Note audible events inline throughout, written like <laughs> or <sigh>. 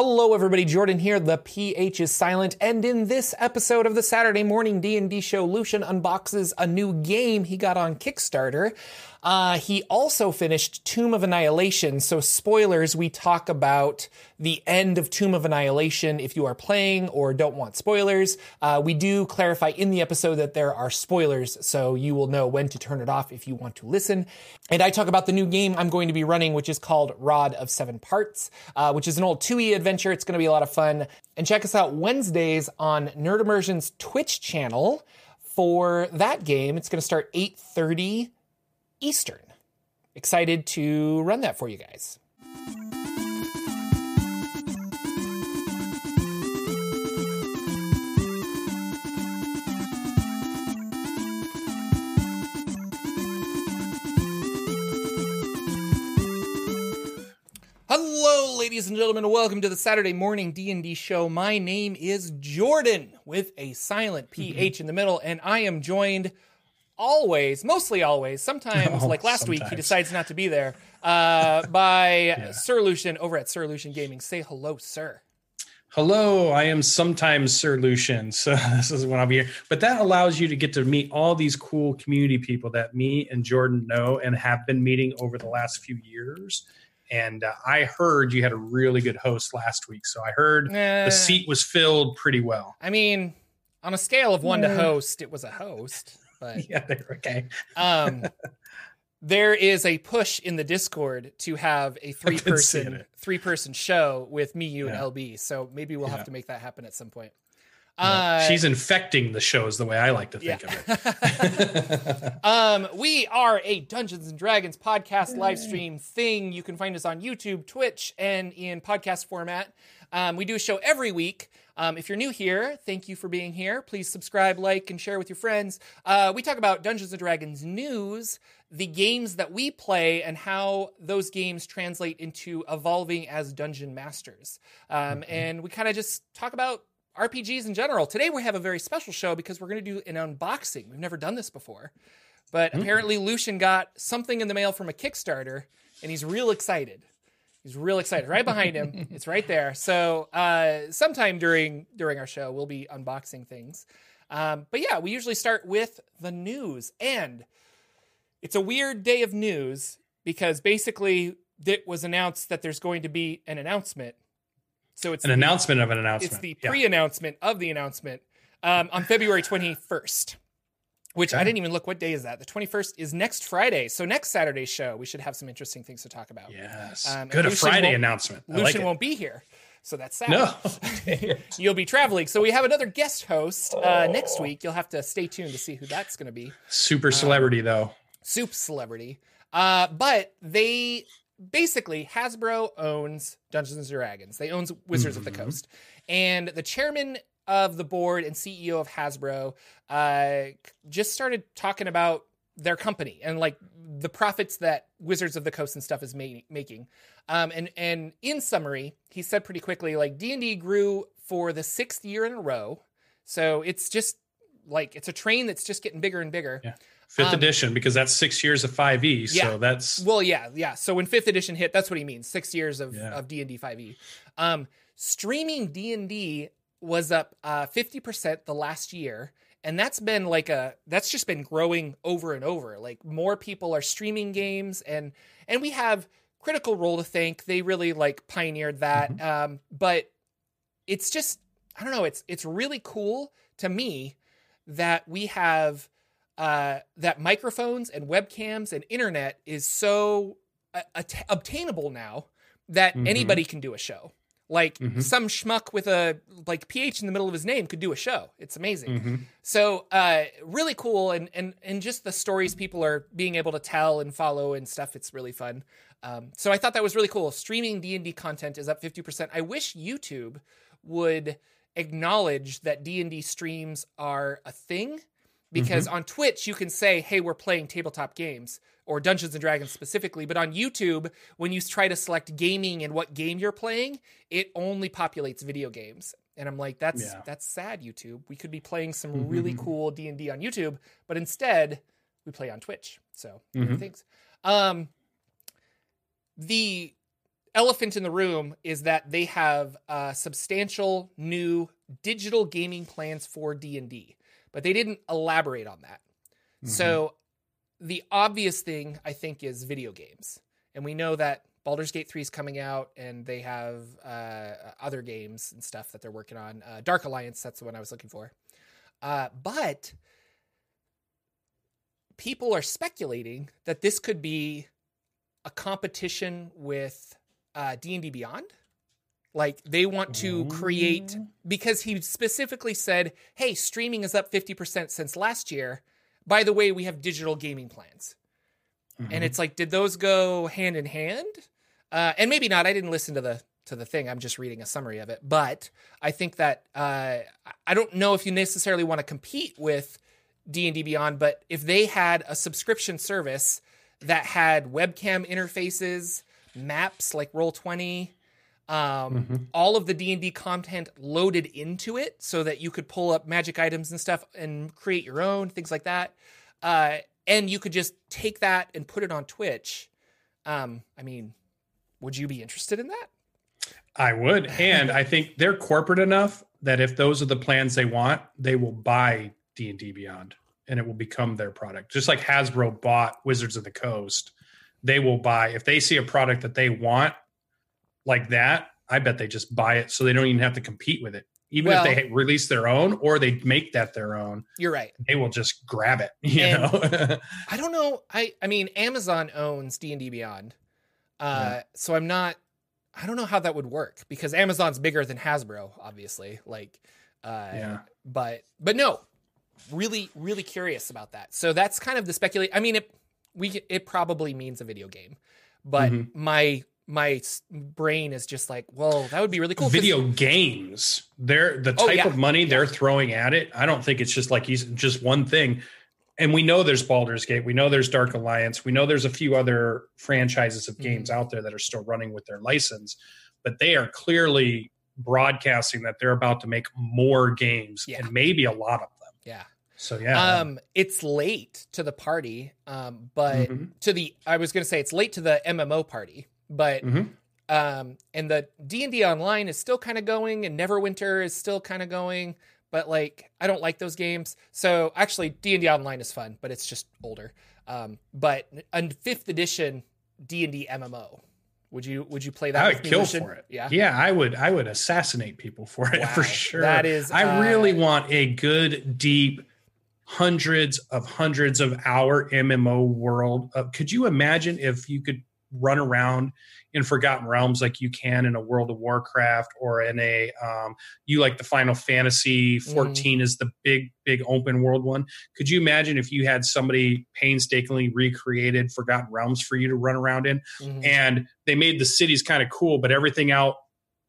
Hello everybody, Jordan here. The PH is silent and in this episode of the Saturday Morning D&D show, Lucien unboxes a new game he got on Kickstarter. Uh, he also finished Tomb of Annihilation. So, spoilers, we talk about the end of Tomb of Annihilation if you are playing or don't want spoilers. Uh, we do clarify in the episode that there are spoilers, so you will know when to turn it off if you want to listen. And I talk about the new game I'm going to be running, which is called Rod of Seven Parts, uh, which is an old 2e adventure. It's going to be a lot of fun. And check us out Wednesdays on Nerd Immersion's Twitch channel for that game. It's going to start 8:30 Eastern. Excited to run that for you guys. Hello, ladies and gentlemen. Welcome to the Saturday morning D&D show. My name is Jordan with a silent PH in the middle, and I am joined always, mostly always, sometimes, Oh, <laughs> like last week, he decides not to be there, uh, by <laughs> Sir Lucien over at Sir Lucien Gaming. Say hello, sir. Hello, I am sometimes Sir Lucien, <laughs> so this is when I'll be here. But that allows you to get to meet all these cool community people that me and Jordan know and have been meeting over the last few years. And uh, I heard you had a really good host last week, so I heard Eh, the seat was filled pretty well. I mean, on a scale of one to host, it was a host, but <laughs> Yeah, they're okay. um, <laughs> there is a push in the Discord to have a three person three person show with me, you, Yeah. and LB. So maybe we'll have to make that happen at some point. Yeah. Uh, She's infecting the shows the way I like to think of it. <laughs> um, we are a Dungeons and Dragons podcast live stream thing. You can find us on YouTube, Twitch, and in podcast format. Um, we do a show every week. Um, if you're new here, thank you for being here. Please subscribe, like, and share with your friends. Uh, we talk about Dungeons and Dragons news, the games that we play, and how those games translate into evolving as dungeon masters. Um, And we kind of just talk about RPGs in general. Today we have a very special show because we're going to do an unboxing. We've never done this before. But apparently Lucien got something in the mail from a Kickstarter and he's real excited. He's real excited. Right behind him. <laughs> it's right there. So uh, sometime during during our show we'll be unboxing things. Um, but yeah, we usually start with the news. And it's a weird day of news because basically it was announced that there's going to be an announcement. So it's An announcement of an announcement. it's the Yeah. pre-announcement of the announcement um, on February 21st. Which I didn't even look. What day is that? The 21st is next Friday. So next Saturday's show, we should have some interesting things to talk about. Yes. Um, Good. A Lucien Friday announcement. I Lucien like won't be here, so that's sad. No. <laughs> You'll be traveling. So we have another guest host uh, next week. You'll have to stay tuned to see who that's going to be. Super celebrity, though. soup celebrity. Uh, but they basically Hasbro owns Dungeons and Dragons. They own Wizards of the Mhm. Coast, and the chairman of the board and CEO of Hasbro uh, just started talking about their company and like the profits that Wizards of the Coast and stuff is ma- making. Um, and and in summary, he said pretty quickly like D and D grew for the sixth year in a row. So it's just like it's a train that's just getting bigger and bigger. Yeah. Fifth Um, edition, because that's six years of 5e. Yeah. So that's Well, yeah, yeah. So when fifth edition hit, that's what he means. Six years of Yeah. of D and D five E. Um, streaming D and D was up uh, fifty percent the last year, and that's been like a that's just been growing over and over. Like more people are streaming games, and and we have Critical Role to thank. They really like pioneered that. Um, but it's just I don't know. It's it's really cool to me that we have uh, that microphones and webcams and internet is so uh, obtainable now that Mhm. anybody can do a show. Like Mhm. some schmuck with a like PH in the middle of his name could do a show. It's amazing. Mhm. So uh, really cool, and and and just the stories people are being able to tell and follow and stuff. It's really fun. Um, so I thought that was really cool. Streaming D and D content is up fifty percent. I wish YouTube would acknowledge that D and D streams are a thing because on Twitch you can say, "Hey, we're playing tabletop games." Or Dungeons and Dragons specifically, but on YouTube, when you try to select gaming and what game you're playing, it only populates video games. And I'm like, that's Yeah. that's sad. YouTube, we could be playing some really cool D and D on YouTube, but instead we play on Twitch. So Mhm. things. Um, the elephant in the room is that they have uh, substantial new digital gaming plans for D&D, but they didn't elaborate on that. Mm-hmm. So the obvious thing I think is video games. And we know that Baldur's Gate 3 is coming out and they have uh, other games and stuff that they're working on. Uh, Dark Alliance, that's the one I was looking for. Uh, but people are speculating that this could be a competition with uh, D&D Beyond. Like they want to create because he specifically said, "Hey, streaming is up 50% since last year. By the way, we have digital gaming plans." Mm-hmm. And it's like, did those go hand in hand? Uh, and maybe not. I didn't listen to the to the thing. I'm just reading a summary of it. But I think that uh, I don't know if you necessarily want to compete with D and D Beyond, but if they had a subscription service that had webcam interfaces, maps like Roll Twenty, um, Mhm. all of the D and D content loaded into it, so that you could pull up magic items and stuff and create your own things like that. Uh, and you could just take that and put it on Twitch. Um, I mean, would you be interested in that? I would. And I think they're corporate enough that if those are the plans they want, they will buy D&D Beyond and it will become their product. Just like Hasbro bought Wizards of the Coast, they will buy if they see a product that they want like that, I bet they just buy it so they don't even have to compete with it. Even Well- if they release their own or they make that their own, You're right. they will just grab it, <laughs> you And- know. I don't know. I I mean, Amazon owns D and D Beyond, uh, so I'm not. I don't know how that would work because Amazon's bigger than Hasbro, obviously. Like, uh, Yeah. But but no, really really curious about that. So that's kind of the speculate. I mean, it we it probably means a video game, but Mhm. my my brain is just like, well, that would be really cool. video games they're the Oh, type yeah. of money they're throwing at it i don't think it's just like he's just one thing and we know there's Baldur's Gate, we know there's Dark Alliance, we know there's a few other franchises of games Mm-hmm. out there that are still running with their license, but they are clearly broadcasting that they're about to make more games Yeah. and maybe a lot of them. Yeah. So yeah, Um, it's late to the party, um, but Mhm. to the I was gonna say it's late to the MMO party, but Mhm. um, and the D and D online is still kind of going, and Neverwinter is still kind of going, but like I don't like those games. So actually, D and D online is fun, but it's just older. Um, but a fifth edition D and D MMO, would you would you play that? I would kill Lucien? for it. Yeah. yeah, I would. I would assassinate people for it for sure. That is, I uh, really want a good, deep, hundreds of hundreds of hour MMO world. Uh, could you imagine if you could run around in Forgotten Realms like you can in a World of Warcraft or in a um, you like the Final Fantasy 14 is the big big open world one. Could you imagine if you had somebody painstakingly recreated Forgotten Realms for you to run around in? Mhm. and they made the cities kind of cool, but everything out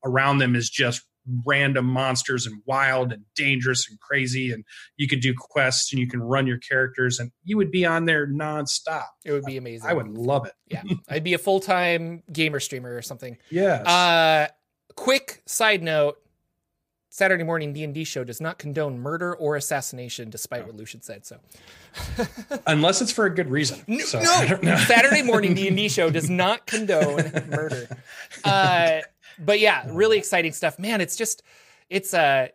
around them is just random monsters and wild and dangerous and crazy. And you could do quests and you can run your characters and you would be on there nonstop. It would be amazing. I would love it. Yeah, <laughs> I'd be a full time gamer streamer or something. Yes. Uh, quick side note: Saturday morning D and D show does not condone murder or assassination, despite what Lucien said. So, <laughs> Unless it's for a good reason. no, So, I. Saturday morning D and D <laughs> show does not condone murder. Uh, but yeah, really exciting stuff, man. It's just, it's uh,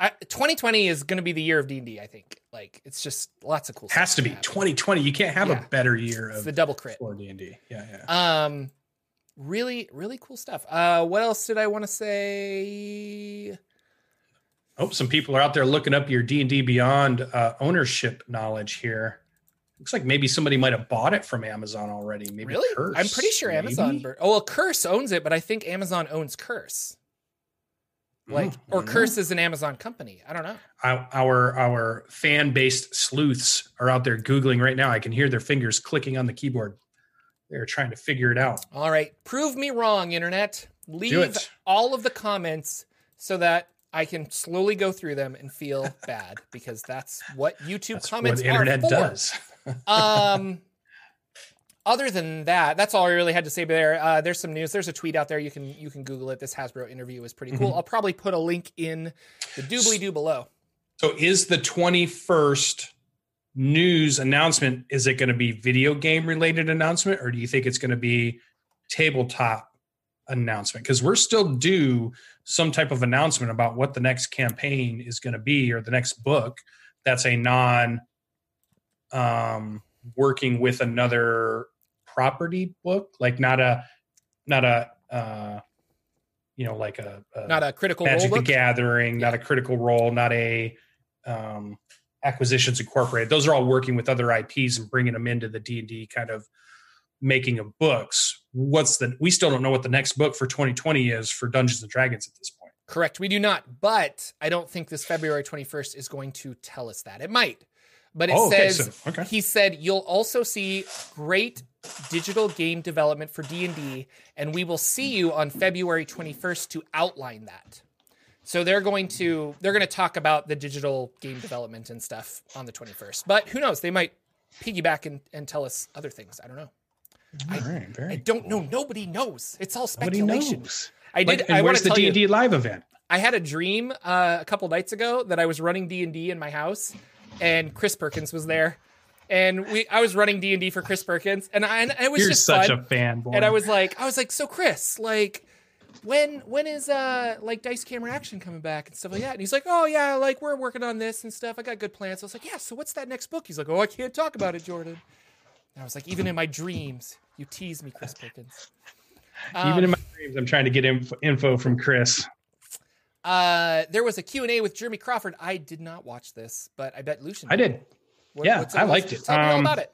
2020 is going to be the year of D and D. I think, like, it's just lots of cool. Stuff. Has to be happen. 2020. You can't have Yeah. a better year It's of the double crit. for D&D. Yeah, yeah. Um, really, really cool stuff. Uh, what else did I want to say? Oh, some people are out there looking up your D&D Beyond uh, ownership knowledge here. Looks like maybe somebody might have bought it from Amazon already. Maybe really? Curse, I'm pretty sure maybe? Amazon. bur- Oh, well, Curse owns it, but I think Amazon owns Curse. Like, Mm, or don't know. Curse is an Amazon company. I don't know. Our our, fan based sleuths are out there googling right now. I can hear their fingers clicking on the keyboard. They're trying to figure it out. All right, prove me wrong, internet. Leave all of the comments so that I can slowly go through them and feel <laughs> bad because that's what YouTube That's comments what internet does. Um other than that that's all i really had to say there. Uh, there's some news. There's a tweet out there. You can you can google it. This hasbro interview is pretty cool. Mhm. i'll probably put a link in the doobly doo below. So is the 21st news announcement is it going to be video game related announcement or do you think it's going to be tabletop announcement? Because we're still due some type of announcement about what the next campaign is going to be or the next book that's a non um working with another property book like not a not a uh you know like a, a Not a critical magic role the gathering not a critical role not a um acquisitions incorporated. Those are all working with other ips and bringing them into the d&d kind of making of books. What's the we still don't know what the next book for 2020 is for dungeons and dragons at this point. Correct. We do not, but I don't think this February 21st is going to tell us that. It might, but it Oh, okay, says so- okay. he said you'll also see great digital game development for D&D and we will see you on February 21st to outline that. So they're going to they're going to talk about the digital game development and stuff on the 21st. But who knows, they might piggyback and, and tell us other things. I don't know. all right very I don't know. Nobody knows. It's all speculation. knows. I did Like, I and want where's to the tell you d&d live event I had a dream uh, a couple nights ago that I was running D and D in my house, and Chris Perkins was there, and we I was running D and D for Chris Perkins, and I and it was you're just such fun. a fanboy and I was like, I was like, so Chris, like, when when is uh like Dice Camera Action coming back and stuff like that? And he's like, oh yeah, like we're working on this and stuff. I got good plans. I was like, yeah. So what's that next book? He's like, oh, I can't talk about it, Jordan. And I was like, even in my dreams, you tease me, Chris Perkins. even Um, in my dreams i'm trying to get info from chris Uh, there was a Q&A with Jeremy Crawford. I did not watch this, but I bet Lucien i did What- Yeah, I liked it. Tell me all Um, about it.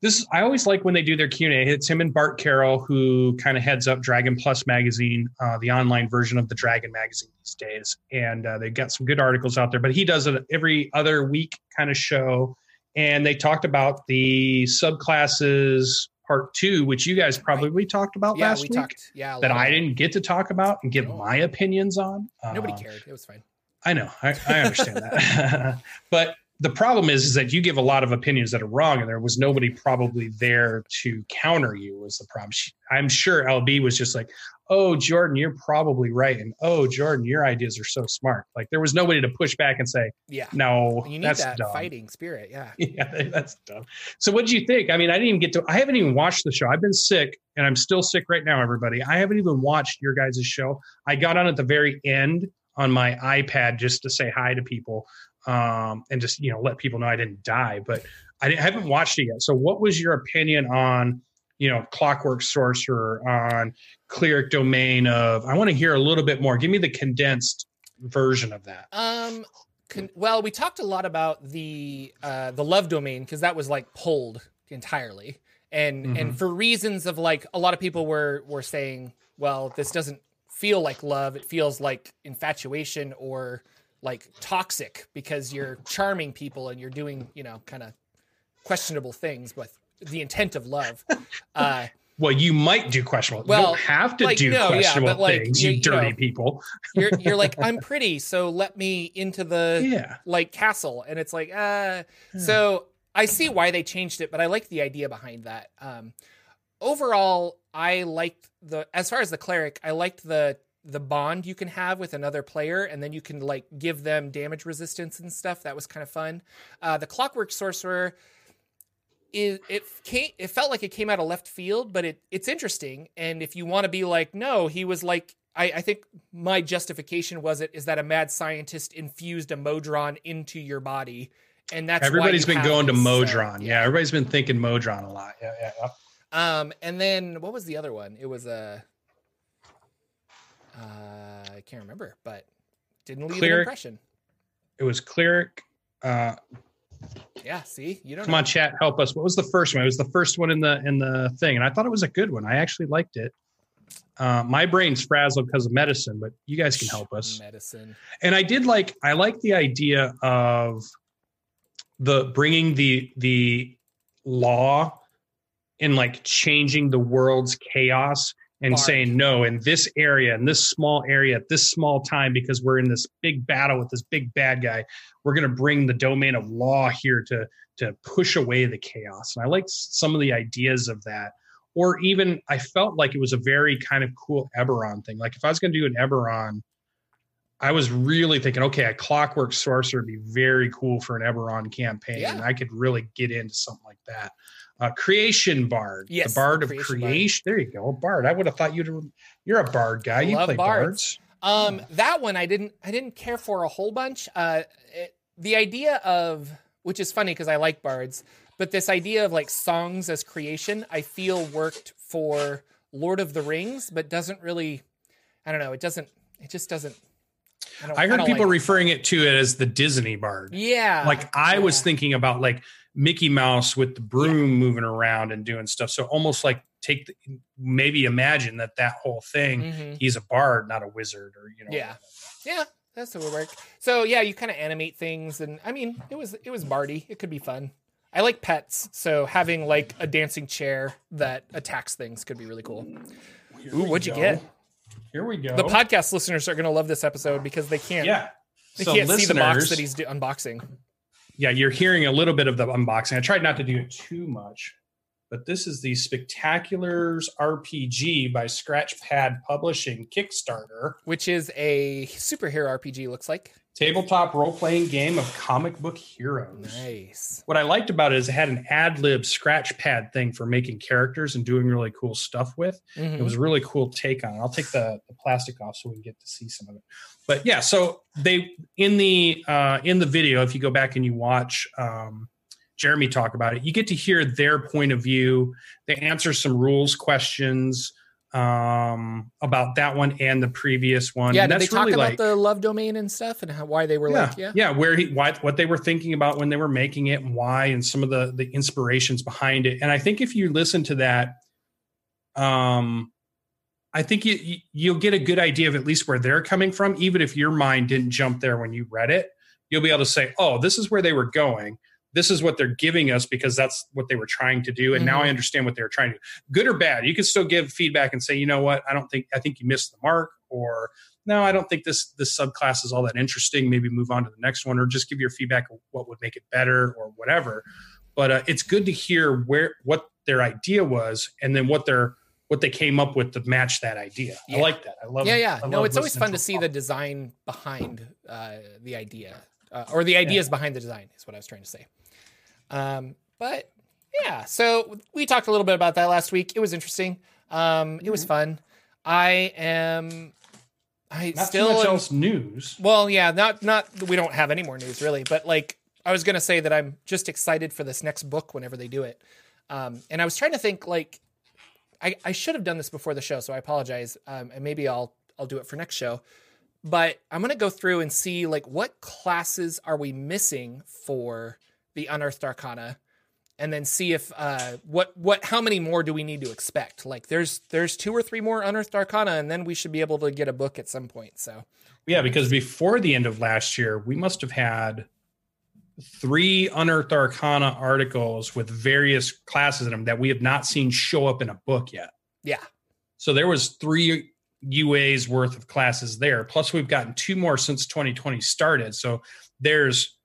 this I always like when they do their Q and A. It's him and Bart Carroll, who kind of heads up Dragon Plus magazine, uh, the online version of the Dragon magazine these days, and uh, they've got some good articles out there. But he does it every other week kind of show, and they talked about the subclasses part two, which you guys probably talked about Yeah, last we week. talked. Yeah, that I didn't get to talk about and give No. my opinions on. Nobody Uh, cared. It was fine. I know. I, I understand that. <laughs> but the problem is, is that you give a lot of opinions that are wrong, and there was nobody probably there to counter you. Was the problem? She, I'm sure LB was just like, "Oh, Jordan, you're probably right," and "Oh, Jordan, your ideas are so smart." Like there was nobody to push back and say, Yeah. "No, You need that's that dumb." fighting spirit. Yeah. <laughs> Yeah, that's dumb. So, what do you think? I mean, I didn't even get to. I haven't even watched the show. I've been sick, and I'm still sick right now. Everybody, I haven't even watched your guys' show. I got on at the very end on my iPad just to say hi to people, um, and just you know let people know I didn't die. But I, didn't, I haven't watched it yet. So, what was your opinion on you know Clockwork Sorcerer on Cleric Domain? Of I want to hear a little bit more. Give me the condensed version of that. Um. Con- well, we talked a lot about the uh, the love domain because that was like pulled entirely, and Mm-hmm. and for reasons of like a lot of people were were saying, well, this doesn't feel like love. It feels like infatuation or like toxic because you're charming people and you're doing you know kind of questionable things with the intent of love. <laughs> Uh, Well, you might do questionable. Well, you don't have to like, do no, questionable but, like, things, you- you, you dirty know, people. <laughs> you're you're like I'm pretty, so let me into the Yeah. like castle, and it's like uh. So I see why they changed it, but I like the idea behind that. Um, overall, I liked the as far as the cleric, I liked the the bond you can have with another player, and then you can like give them damage resistance and stuff. That was kind of fun. Uh, the clockwork sorcerer. It, it came it felt like it came out of left field, but it it's interesting. And if you want to be like, no, he was like I, I think my justification was it is that a mad scientist infused a modron into your body, and that's Everybody's been going to uh, Modron. yeah. everybody's been thinking Modron a lot. Yeah, yeah. yeah. Um, and then what was the other one? It was a, uh, I can't remember, but didn't leave an impression. It was Cleric. Uh, Yeah, see, you don't come know. on, chat, help us. What was the first one? It was the first one in the in the thing, and I thought it was a good one. I actually liked it. Uh, my brain's frazzled because of medicine, but you guys can help us. Medicine. and I did like I like the idea of the bringing the the law and like changing the world's chaos and saying no in this area in this small area at this small time because we're in this big battle with this big bad guy we're going to bring the domain of law here to to push away the chaos and i liked some of the ideas of that or even i felt like it was a very kind of cool eberron thing like if i was going to do an eberron I was really thinking, okay, a clockwork sorcerer would be very cool for an Eberron campaign, Yeah. and I could really get into something like that. Uh, creation bard, Yes, the bard of Creation creation. Bard. There you go, bard. I would have thought you'd. You're a bard guy. You Love play bards. bards. Um, that one I didn't I didn't care for a whole bunch. Uh, it, the idea of which is funny because I like bards, but this idea of like songs as creation, I feel worked for Lord of the Rings, but doesn't really. I don't know. It doesn't. It just doesn't. I, I heard don't people like referring it to it as the Disney bard. Yeah. like I was thinking about like Mickey Mouse with the broom moving around and doing stuff. So almost like take the, maybe imagine that that whole thing. Mhm. He's a bard, not a wizard, or you know. Yeah. Yeah, that's what would work. So yeah, you kind of animate things, and I mean, it was it was Barty. It could be fun. I like pets, so having like a dancing chair that attacks things could be really cool. Here Ooh, what'd you get? Here we go. The podcast listeners are going to love this episode because they can't Yeah. they so can't see the box that he's do- unboxing. Yeah, you're hearing a little bit of the unboxing. I tried not to do it too much, but this is the Spectaculars RPG by Scratchpad Publishing Kickstarter. Which is a superhero RPG. Looks like Tabletop role playing game of comic book heroes. nice. What I liked about it is it had an ad lib scratch pad thing for making characters and doing really cool stuff with. Mhm. It was a really cool take on it. I'll take the, the plastic off so we can get to see some of it. But yeah, so they in the uh, in the video, if you go back and you watch um, Jeremy talk about it, you get to hear their point of view. They answer some rules questions um, about that one and the previous one. yeah, and did they talk really about like, the love domain and stuff and how, why they were yeah, like, yeah, yeah, where he why, what they were thinking about when they were making it and why and some of the the inspirations behind it. And I think if you listen to that, um, I think you, you you'll get a good idea of at least where they're coming from, even if your mind didn't jump there when you read it. You'll be able to say, "Oh, this is where they were going. This is what they're giving us because that's what they were trying to do." And now Mhm. I understand what they were trying to do. Good or bad, you can still give feedback and say, "You know what? I don't think I think you missed the mark," or no, I don't think this this subclass is all that interesting. Maybe move on to the next one, or just give your feedback of what would make it better, or whatever. But uh, it's good to hear where what their idea was, and then what their what they came up with to match that idea. Yeah. I like that. I love. yeah, yeah. No, it's always fun to see the design behind uh, the idea, uh, or the ideas behind the design. Is what I was trying to say. Um, but yeah, so we talked a little bit about that last week. It was interesting. Um, it was fun. I am. I Not still too much am- else news. well, yeah, not not we don't have any more news really, but like I was gonna say that I'm just excited for this next book whenever they do it. Um, and I was trying to think like I, I should have done this before the show, so I apologize. Um, and maybe I'll I'll do it for next show. But I'm gonna go through and see like what classes are we missing for the unearthed arcana, and then see if uh what what how many more do we need to expect? Like there's there's two or three more unearthed arcana, and then we should be able to get a book at some point. So Yeah, because before the end of last year, we must have had three unearthed arcana articles with various classes in them that we have not seen show up in a book yet. yeah. So there was three UAs worth of classes there. Plus, we've gotten two more since 2020 started. So there's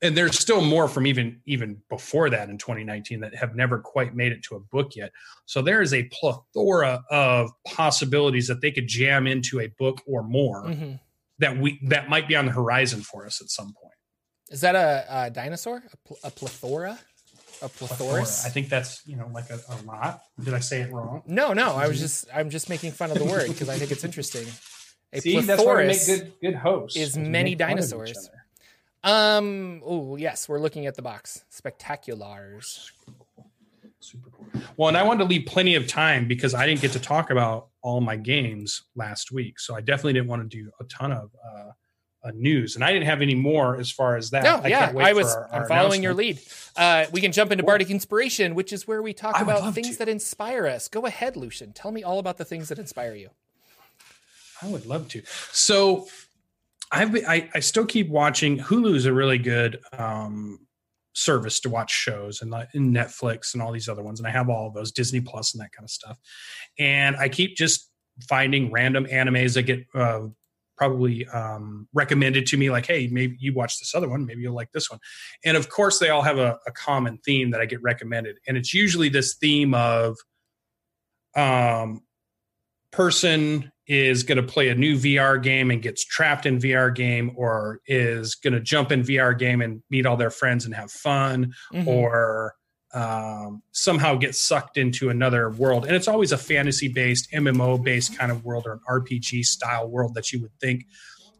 and there's still more from even even before that in 2019 that have never quite made it to a book yet. So there is a plethora of possibilities that they could jam into a book or more hmm that we that might be on the horizon for us at some point. Is that a, a dinosaur? A, pl- a plethora? A plethoris? I think that's you know like a, a lot. Did I say it wrong? no, no. I was just I'm just making fun of the word because I think it's interesting. A <laughs> See, that's why we make good good hosts. is many make fun of each dinosaurs. Um. Oh yes, we're looking at the box. Spectaculars. Super cool. Well, and I wanted to leave plenty of time because I didn't get to talk about all my games last week, so I definitely didn't want to do a ton of uh, uh, news, and I didn't have any more as far as that. No, I yeah, can't wait I was. our- I'm following your lead. Uh, we can jump into Cool. Bardic Inspiration, which is where we talk about things to. that inspire us. Go ahead, Lucien. Tell me all about the things that inspire you. I would love to. So, I've been, I I still keep watching. Hulu is a really good um, service to watch shows and, and Netflix and all these other ones, and I have all of those Disney Plus and that kind of stuff. And I keep just finding random animes that get uh, probably um, recommended to me, like, "Hey, maybe you watch this other one. Maybe you'll like this one." And of course, they all have a, a common theme that I get recommended, and it's usually this theme of um, person is going to play a new VR game and gets trapped in VR game or is going to jump in VR game and meet all their friends and have fun Mhm. or um, somehow get sucked into another world. And it's always a fantasy based, MMO based kind of world or an RPG style world that you would think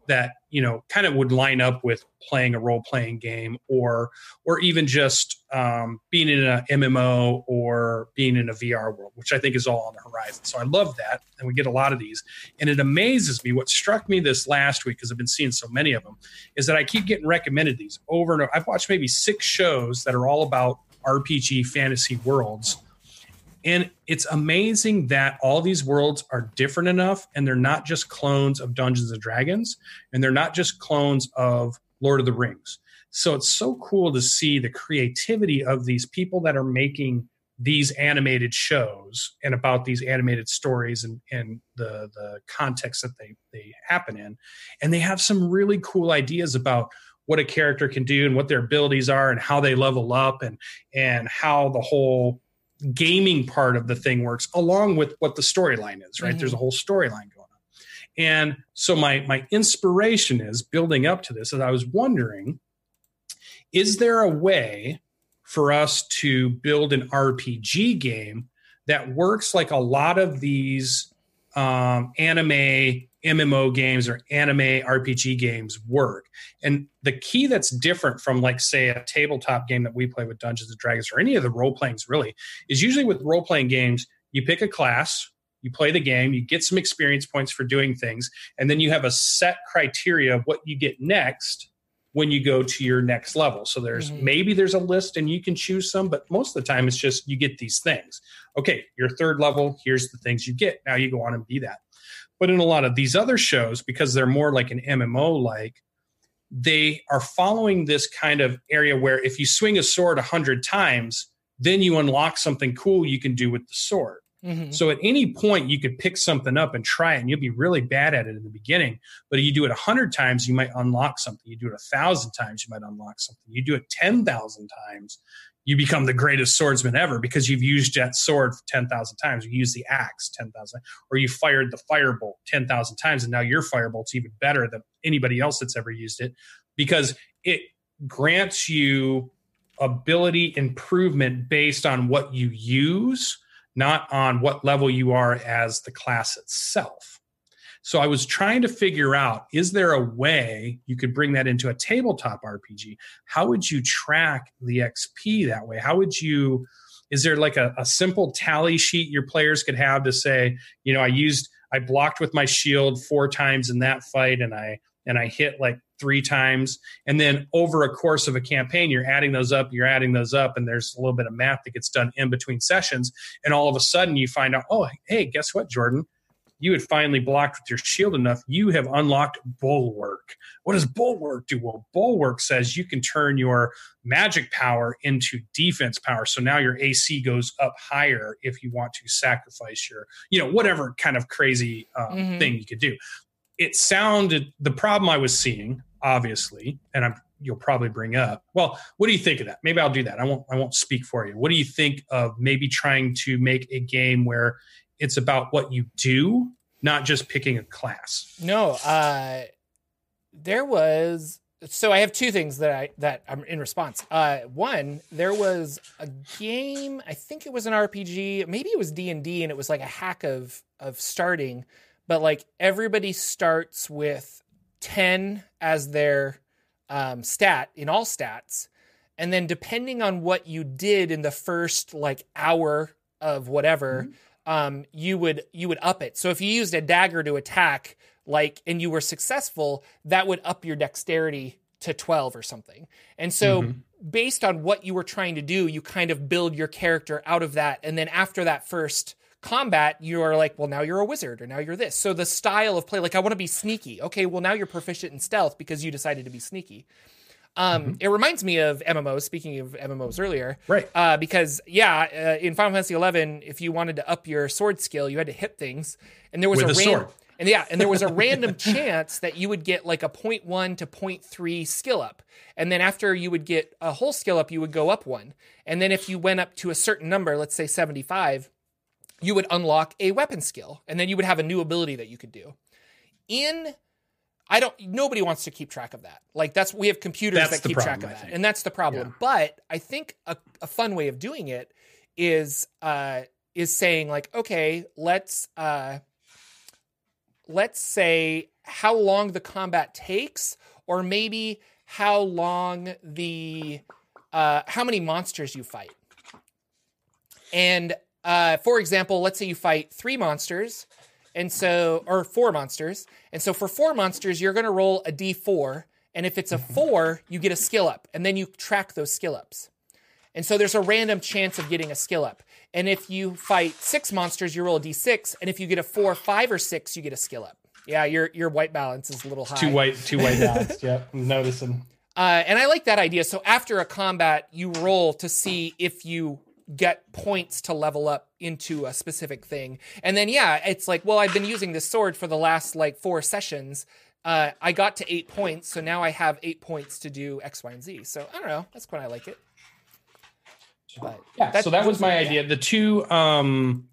that you know kind of would line up with playing a role playing game or or even just um, being in a MMO or being in a VR world, which I think is all on the horizon. So I love that, and we get a lot of these, and it amazes me. What struck me this last week, because I've been seeing so many of them, is that I keep getting recommended these over and over. I've watched maybe six shows that are all about RPG fantasy worlds and it's amazing that all these worlds are different enough and they're not just clones of Dungeons and Dragons and they're not just clones of Lord of the Rings. So it's so cool to see the creativity of these people that are making these animated shows and about these animated stories and, and the, the context that they, they happen in. And they have some really cool ideas about what a character can do and what their abilities are and how they level up and and how the whole gaming part of the thing works along with what the storyline is right mm-hmm. there's a whole storyline going on and so my my inspiration is building up to this and i was wondering is there a way for us to build an rpg game that works like a lot of these um, anime MMO games or anime RPG games work. And the key that's different from, like, say, a tabletop game that we play with Dungeons and Dragons or any of the role playings really is usually with role playing games, you pick a class, you play the game, you get some experience points for doing things, and then you have a set criteria of what you get next when you go to your next level. So there's mm-hmm. maybe there's a list and you can choose some, but most of the time it's just you get these things. Okay, your third level, here's the things you get. Now you go on and be that. But in a lot of these other shows, because they're more like an MMO like, they are following this kind of area where if you swing a sword a hundred times, then you unlock something cool you can do with the sword. Mm-hmm. So at any point, you could pick something up and try it, and you'll be really bad at it in the beginning. But if you do it a hundred times, you might unlock something. You do it a thousand times, you might unlock something. You do it ten thousand times, you become the greatest swordsman ever because you've used that sword 10,000 times. You use the axe 10,000, or you fired the firebolt 10,000 times, and now your firebolt's even better than anybody else that's ever used it because it grants you ability improvement based on what you use, not on what level you are as the class itself. So I was trying to figure out is there a way you could bring that into a tabletop RPG? How would you track the XP that way? How would you is there like a, a simple tally sheet your players could have to say, you know, I used I blocked with my shield four times in that fight and I and I hit like three times. And then over a course of a campaign, you're adding those up, you're adding those up, and there's a little bit of math that gets done in between sessions. And all of a sudden you find out, oh, hey, guess what, Jordan? you had finally blocked with your shield enough, you have unlocked Bulwark. What does Bulwark do? Well, Bulwark says you can turn your magic power into defense power. So now your AC goes up higher if you want to sacrifice your, you know, whatever kind of crazy um, mm-hmm. thing you could do. It sounded, the problem I was seeing, obviously, and I'm you'll probably bring up. Well, what do you think of that? Maybe I'll do that. I won't I won't speak for you. What do you think of maybe trying to make a game where it's about what you do, not just picking a class. No, uh, there was. So I have two things that I that I'm in response. Uh, one, there was a game. I think it was an RPG. Maybe it was D and D, and it was like a hack of of starting. But like everybody starts with ten as their um, stat in all stats, and then depending on what you did in the first like hour of whatever. Mm-hmm um, you would you would up it. So if you used a dagger to attack, like, and you were successful, that would up your dexterity to 12 or something. And so mm-hmm. based on what you were trying to do, you kind of build your character out of that. And then after that first combat, you are like, well, now you're a wizard or now you're this. So the style of play, like, I want to be sneaky. Okay, well, now you're proficient in stealth because you decided to be sneaky. Um, mm-hmm. It reminds me of MMOs. Speaking of MMOs earlier, right? Uh, because yeah, uh, in Final Fantasy XI, if you wanted to up your sword skill, you had to hit things, and there was With a, a ran- sword. And yeah, and there was a <laughs> random chance that you would get like a 0.1 to 0.3 skill up. And then after you would get a whole skill up, you would go up one. And then if you went up to a certain number, let's say 75, you would unlock a weapon skill. And then you would have a new ability that you could do. In I don't. Nobody wants to keep track of that. Like that's we have computers That's that keep problem, track of that, and that's the problem. Yeah. But I think a, a fun way of doing it is uh, is saying like, okay, let's uh, let's say how long the combat takes, or maybe how long the uh, how many monsters you fight. And uh, for example, let's say you fight three monsters, and so or four monsters, and so for four monsters, you're going to roll a d4, and if it's a four, you get a skill up, and then you track those skill ups. And so there's a random chance of getting a skill up. And if you fight six monsters, you roll a d6, and if you get a four, five, or six, you get a skill up. Yeah, your your white balance is a little high. Two white, two white <laughs> yep, I'm noticing. Uh, and I like that idea. So after a combat, you roll to see if you get points to level up into a specific thing. And then, yeah, it's like, well, I've been using this sword for the last like four sessions. Uh, I got to eight points, so now I have eight points to do X, Y, and Z. So I don't know. That's when I like it. But Yeah, so that was those my yeah. idea. The two um,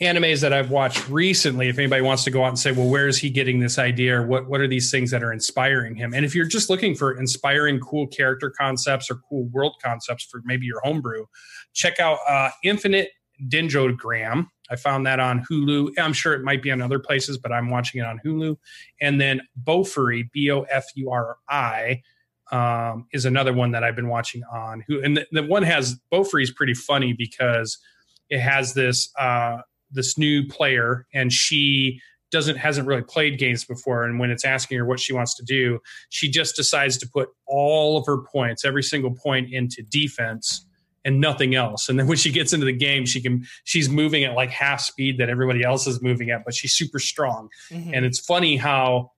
animes that I've watched recently, if anybody wants to go out and say, well, where is he getting this idea? Or what, what are these things that are inspiring him? And if you're just looking for inspiring, cool character concepts or cool world concepts for maybe your homebrew, check out uh, Infinite Dendrogram. I found that on Hulu. I'm sure it might be on other places, but I'm watching it on Hulu. And then Bofuri, B O F U R I, um, is another one that I've been watching on who and the, the one has Bofuri is pretty funny because it has this uh, this new player and she doesn't hasn't really played games before and when it's asking her what she wants to do she just decides to put all of her points every single point into defense and nothing else. And then when she gets into the game she can she's moving at like half speed that everybody else is moving at but she's super strong. Mhm. and it's funny how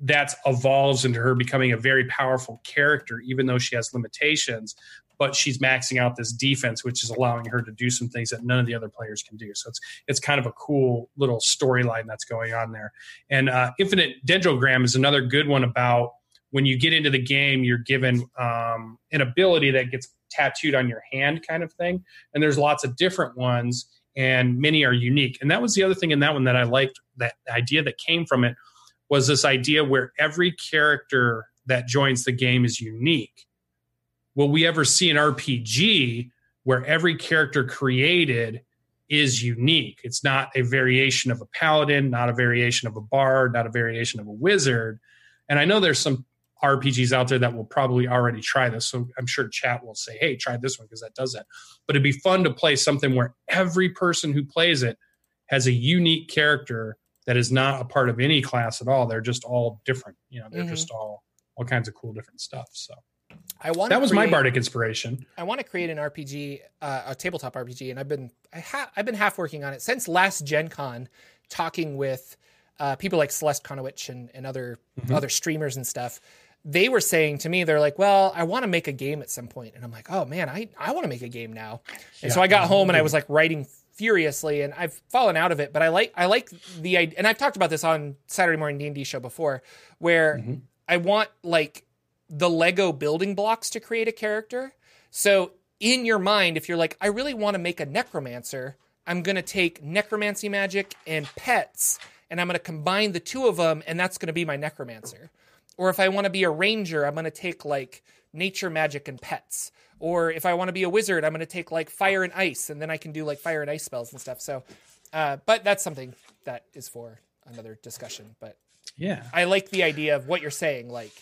that evolves into her becoming a very powerful character even though she has limitations but she's maxing out this defense which is allowing her to do some things that none of the other players can do. So it's it's kind of a cool little storyline that's going on there. And uh, infinite dendrogram is another good one about when you get into the game you're given um, an ability that gets tattooed on your hand kind of thing and there's lots of different ones and many are unique and that was the other thing in that one that i liked that idea that came from it was this idea where every character that joins the game is unique. Will we ever see an RPG where every character created is unique? It's not a variation of a paladin, not a variation of a bard, not a variation of a wizard. And I know there's some RPGs out there that will probably already try this. So I'm sure chat will say, hey, try this one because that does that. But it'd be fun to play something where every person who plays it has a unique character that is not a part of any class at all. They're just all different. You know, they're Mhm. just all all kinds of cool different stuff. So I want that was my bardic inspiration. I want to create an RPG, uh, a tabletop RPG, and I've been I ha- I've been half working on it since last Gen Con, talking with uh, people like Celeste Conowitch and, and other Mhm. other streamers and stuff. They were saying to me, they're like, "Well, I want to make a game at some point," and I'm like, "Oh man, I I want to make a game now." And Yeah, so I got home and I was like writing furiously, and I've fallen out of it. But I like I like the idea, and I've talked about this on Saturday morning D and D show before, where Mhm. I want like the Lego building blocks to create a character. So in your mind, if you're like, I really want to make a necromancer, I'm going to take necromancy magic and pets, and I'm going to combine the two of them, and that's going to be my necromancer. Or if I want to be a ranger, I'm going to take like nature magic and pets. Or if I want to be a wizard, I'm going to take like fire and ice, and then I can do like fire and ice spells and stuff. So, uh, but that's something that is for another discussion. But Yeah. I like the idea of what you're saying. Like,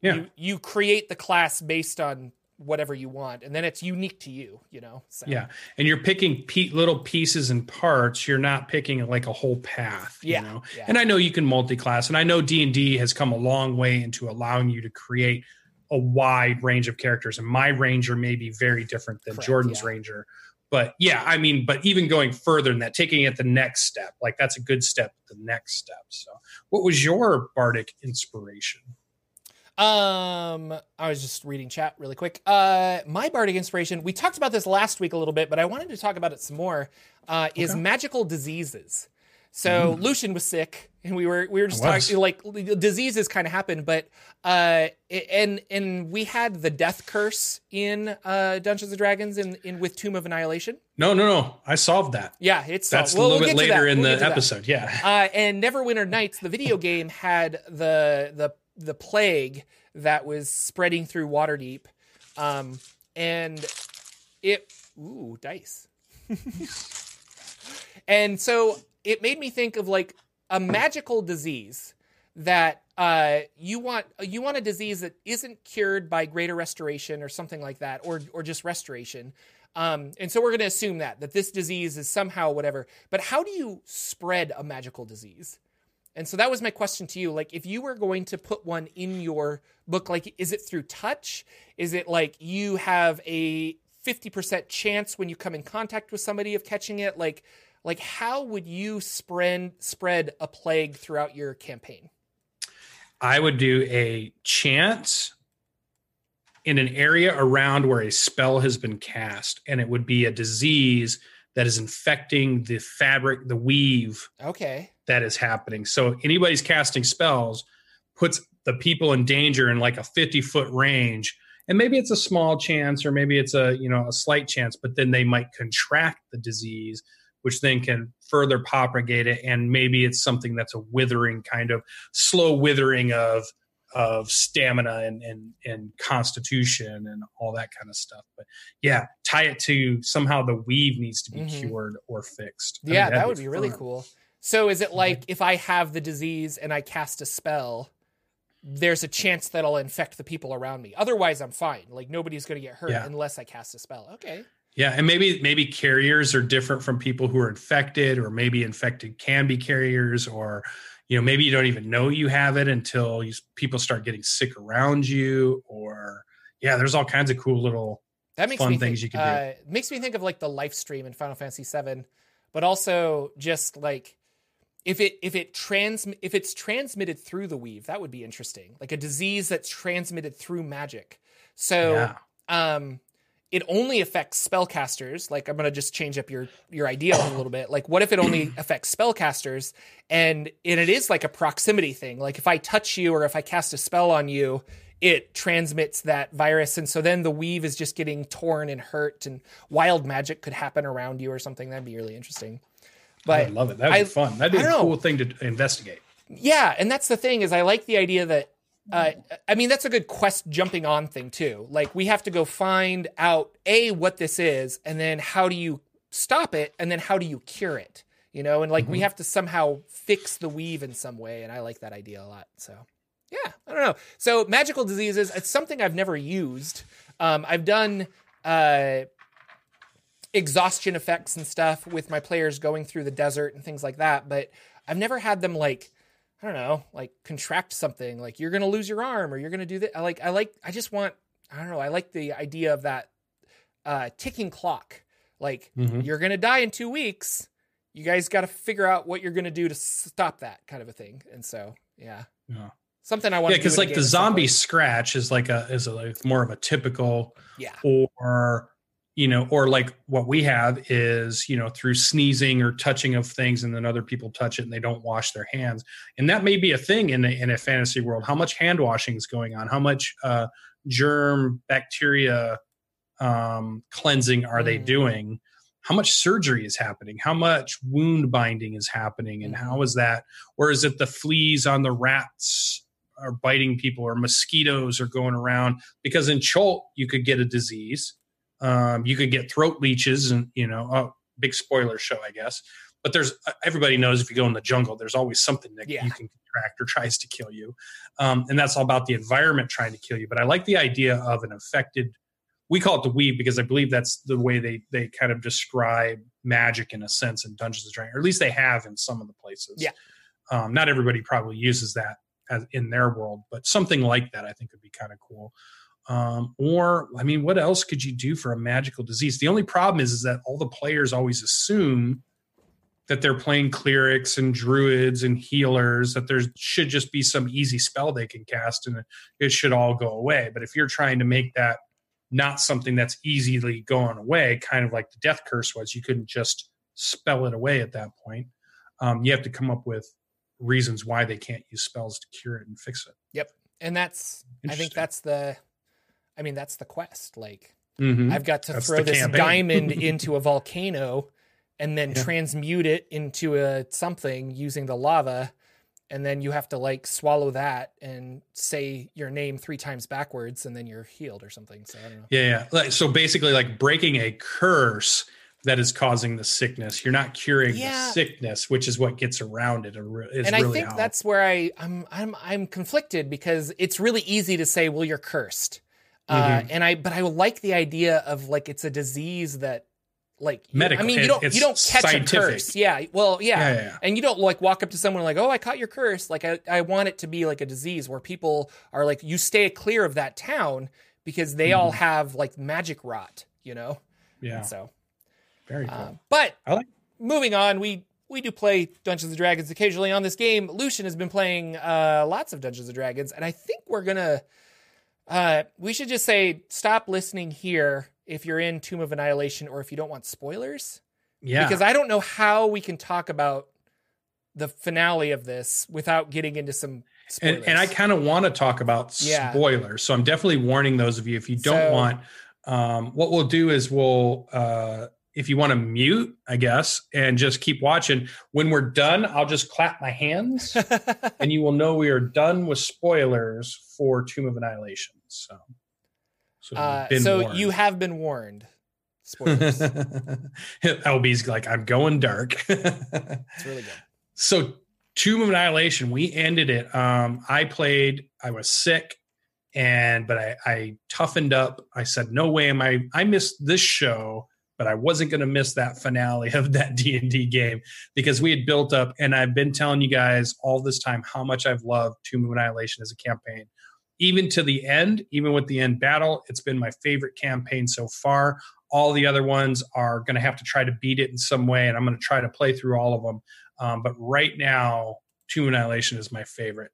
Yeah. you, you create the class based on whatever you want, and then it's unique to you. You know. So, Yeah, and you're picking pe- little pieces and parts. You're not picking like a whole path. Yeah, You know? yeah. And I know you can multi-class, and I know D and D has come a long way into allowing you to create a wide range of characters. And my ranger may be very different than Correct, Jordan's yeah. ranger. But yeah, I mean, but even going further than that, taking it the next step, like that's a good step. The next step. So, what was your bardic inspiration? Um, I was just reading chat really quick. Uh, my bardic inspiration. We talked about this last week a little bit, but I wanted to talk about it some more. Uh, is magical diseases. So Lucien was sick, and we were we were just talking like diseases kind of happened, but uh, and and we had the death curse in uh Dungeons and Dragons in in with Tomb of Annihilation. No, no, no. I solved that. Yeah, it's That's well, a little we'll bit later that. in We'll the to that. episode. Yeah. Uh, and Neverwinter Nights, the video game, had the the the plague that was spreading through Waterdeep, um, and it ooh dice, <laughs> and so it made me think of like a magical disease that uh, you want you want a disease that isn't cured by greater restoration or something like that, or or just restoration. Um, and so we're going to assume that that this disease is somehow whatever. But how do you spread a magical disease? And so that was my question to you. Like, if you were going to put one in your book, like, is it through touch? Is it like you have a 50% chance when you come in contact with somebody of catching it? Like, like how would you spread spread a plague throughout your campaign? I would do a chance in an area around where a spell has been cast, and it would be a disease that is infecting the fabric, the weave Okay. That is happening. So anybody's casting spells puts the people in danger in like a 50 foot range. And maybe it's a small chance or maybe it's a, you know, a slight chance, but then they might contract the disease, which then can further propagate it. And maybe it's something that's a withering kind of slow withering of of stamina and and and constitution and all that kind of stuff. But yeah, tie it to somehow the weave needs to be Mhm. cured or fixed. I mean, Yeah, that'd that would be really cool. So is it like if I have the disease and I cast a spell, there's a chance that I'll infect the people around me. Otherwise, I'm fine. Like nobody's going to get hurt Yeah. unless I cast a spell. Okay. Yeah, and maybe maybe carriers are different from people who are infected, or maybe infected can be carriers, or you know maybe you don't even know you have it until you, people start getting sick around you, or yeah, there's all kinds of cool little That makes fun me things think, you can do. uh, Makes me think of like the life stream in Final Fantasy VII, but also just like if it if it trans if it's transmitted through the weave, that would be interesting. Like a disease that's transmitted through magic. So yeah. um it only affects spellcasters. Like i'm going to just change up your your idea a little bit. Like what if it only <clears throat> affects spellcasters? And and it is like a proximity thing. Like if i touch you or if i cast a spell on you it transmits that virus. And so then the weave is just getting torn and hurt and wild magic could happen around you or something. That'd be really interesting but would love it. That'd I- be fun. That'd be I a know. cool thing to investigate. yeah, and that's the thing is I like the idea that uh, I mean that's a good quest jumping on thing too. Like we have to go find out a what this is, and then how do you stop it, and then how do you cure it? You know, and like we have to somehow fix the weave in some way, and I like that idea a lot. So yeah, I don't know. So magical diseases, it's something I've never used. Um, I've done uh, exhaustion effects and stuff with my players going through the desert and things like that, but I've never had them like I don't know, like contract something like you're gonna lose your arm or you're gonna do that. I like I like I just want I don't know. I like the idea of that uh, ticking clock. Like Mhm. you're gonna die in two weeks. You guys got to figure out what you're gonna do to stop that kind of a thing. And so yeah, Yeah. something I want. Yeah, because like the zombie scratch is like a is a, like more of a typical Yeah. or you know or like what we have is you know through sneezing or touching of things and then other people touch it and they don't wash their hands. And that may be a thing in a, in a fantasy world. How much hand washing is going on? How much uh, germ bacteria um, cleansing are they Mm. doing? How much surgery is happening? How much wound binding is happening and how is that? Or is it the fleas on the rats are biting people or mosquitoes are going around? Because in Chult you could get a disease um, you could get throat leeches and you know oh, big spoiler show i guess but there's uh, everybody knows if you go in the jungle there's always something that Yeah. you can contract or tries to kill you um, and that's all about the environment trying to kill you but i like the idea of an affected. we call it the weave because i believe that's the way they they kind of describe magic in a sense in dungeons and dragons or at least they have in some of the places Yeah. um, not everybody probably uses that as, in their world but something like that i think would be kind of cool um, or i mean what else could you do for a magical disease the only problem is, is that all the players always assume that they're playing clerics and druids and healers that there should just be some easy spell they can cast and it should all go away but if you're trying to make that not something that's easily going away kind of like the death curse was you couldn't just spell it away at that point um, you have to come up with reasons why they can't use spells to cure it and fix it. Yep. And that's I think that's the I mean that's the quest. Like Mhm. I've got to That's throw this campaign. diamond <laughs> into a volcano and then Yeah. transmute it into a something using the lava and then you have to like swallow that and say your name three times backwards and then you're healed or something. So I don't know. Yeah, yeah. Like, so basically, like breaking a curse that is causing the sickness. You're not curing Yeah. the sickness, which is what gets around it. Is and I really think how- that's where I I'm I'm I'm conflicted because it's really easy to say, well, you're cursed, uh, Mhm. and I but I like the idea of like it's a disease that like Medical. I mean, you don't it's you don't catch scientific. a curse. Yeah, well, yeah. Yeah, yeah. And you don't like walk up to someone like, "Oh, I caught your curse." Like I, I want it to be like a disease where people are like, you stay clear of that town because they all have like magic rot, you know. Mm-hmm. Yeah, So, very cool. uh, but I like- moving on, we we do play Dungeons and Dragons occasionally on this game. Lucien has been playing uh, lots of Dungeons and Dragons, and I think we're gonna. Uh, we should just say stop listening here if you're in Tomb of Annihilation or if you don't want spoilers yeah, because I don't know how we can talk about the finale of this without getting into some spoilers. and, and I kind of want to talk about Yeah. spoilers, so I'm definitely warning those of you if you don't So- want. Um, what we'll do is we'll, uh, if you want to mute, I guess, and just keep watching. When we're done, I'll just clap my hands, <laughs> and you will know we are done with spoilers for Tomb of Annihilation. So, so, uh, so you have been warned. Spoilers. <laughs> LB's like, I'm going dark. <laughs> it's really good. so Tomb of Annihilation, we ended it. Um, I played, I was sick, and but I, I toughened up. I said, no way am I I missed this show, but I wasn't gonna miss that finale of <laughs> that D&D game because we had built up, and I've been telling you guys all this time how much I've loved Tomb of Annihilation as a campaign. Even to the end, even with the end battle, it's been my favorite campaign so far. All the other ones are going to have to try to beat it in some way, and I'm going to try to play through all of them. Um, but right now, Tomb Annihilation is my favorite,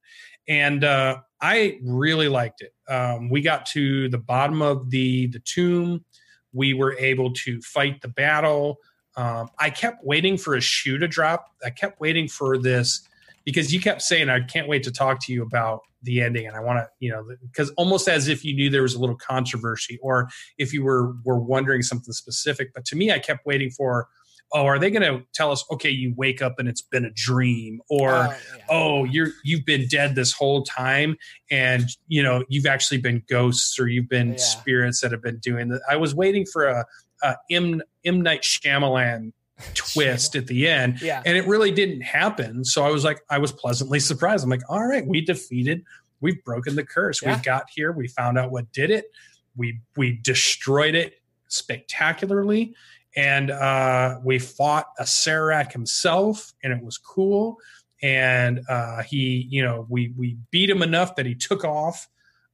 and uh, I really liked it. Um, we got to the bottom of the the tomb. We were able to fight the battle. Um, I kept waiting for a shoe to drop. I kept waiting for this because you kept saying, "I can't wait to talk to you about the ending," and I want to, you know, because almost as if you knew there was a little controversy, or if you were were wondering something specific. But to me, I kept waiting for, "Oh, are they going to tell us? Okay, you wake up and it's been a dream," or Oh, yeah. oh you're you've been dead this whole time and you know you've actually been ghosts or you've been Yeah. spirits that have been doing that i was waiting for a, a M, M night Shyamalan twist at the end yeah. and it really didn't happen so i was like i was pleasantly surprised i'm like all right we defeated we've broken the curse Yeah. we got here we found out what did it we we destroyed it spectacularly and uh, we fought Acererak himself, and it was cool. And uh, he, you know, we we beat him enough that he took off,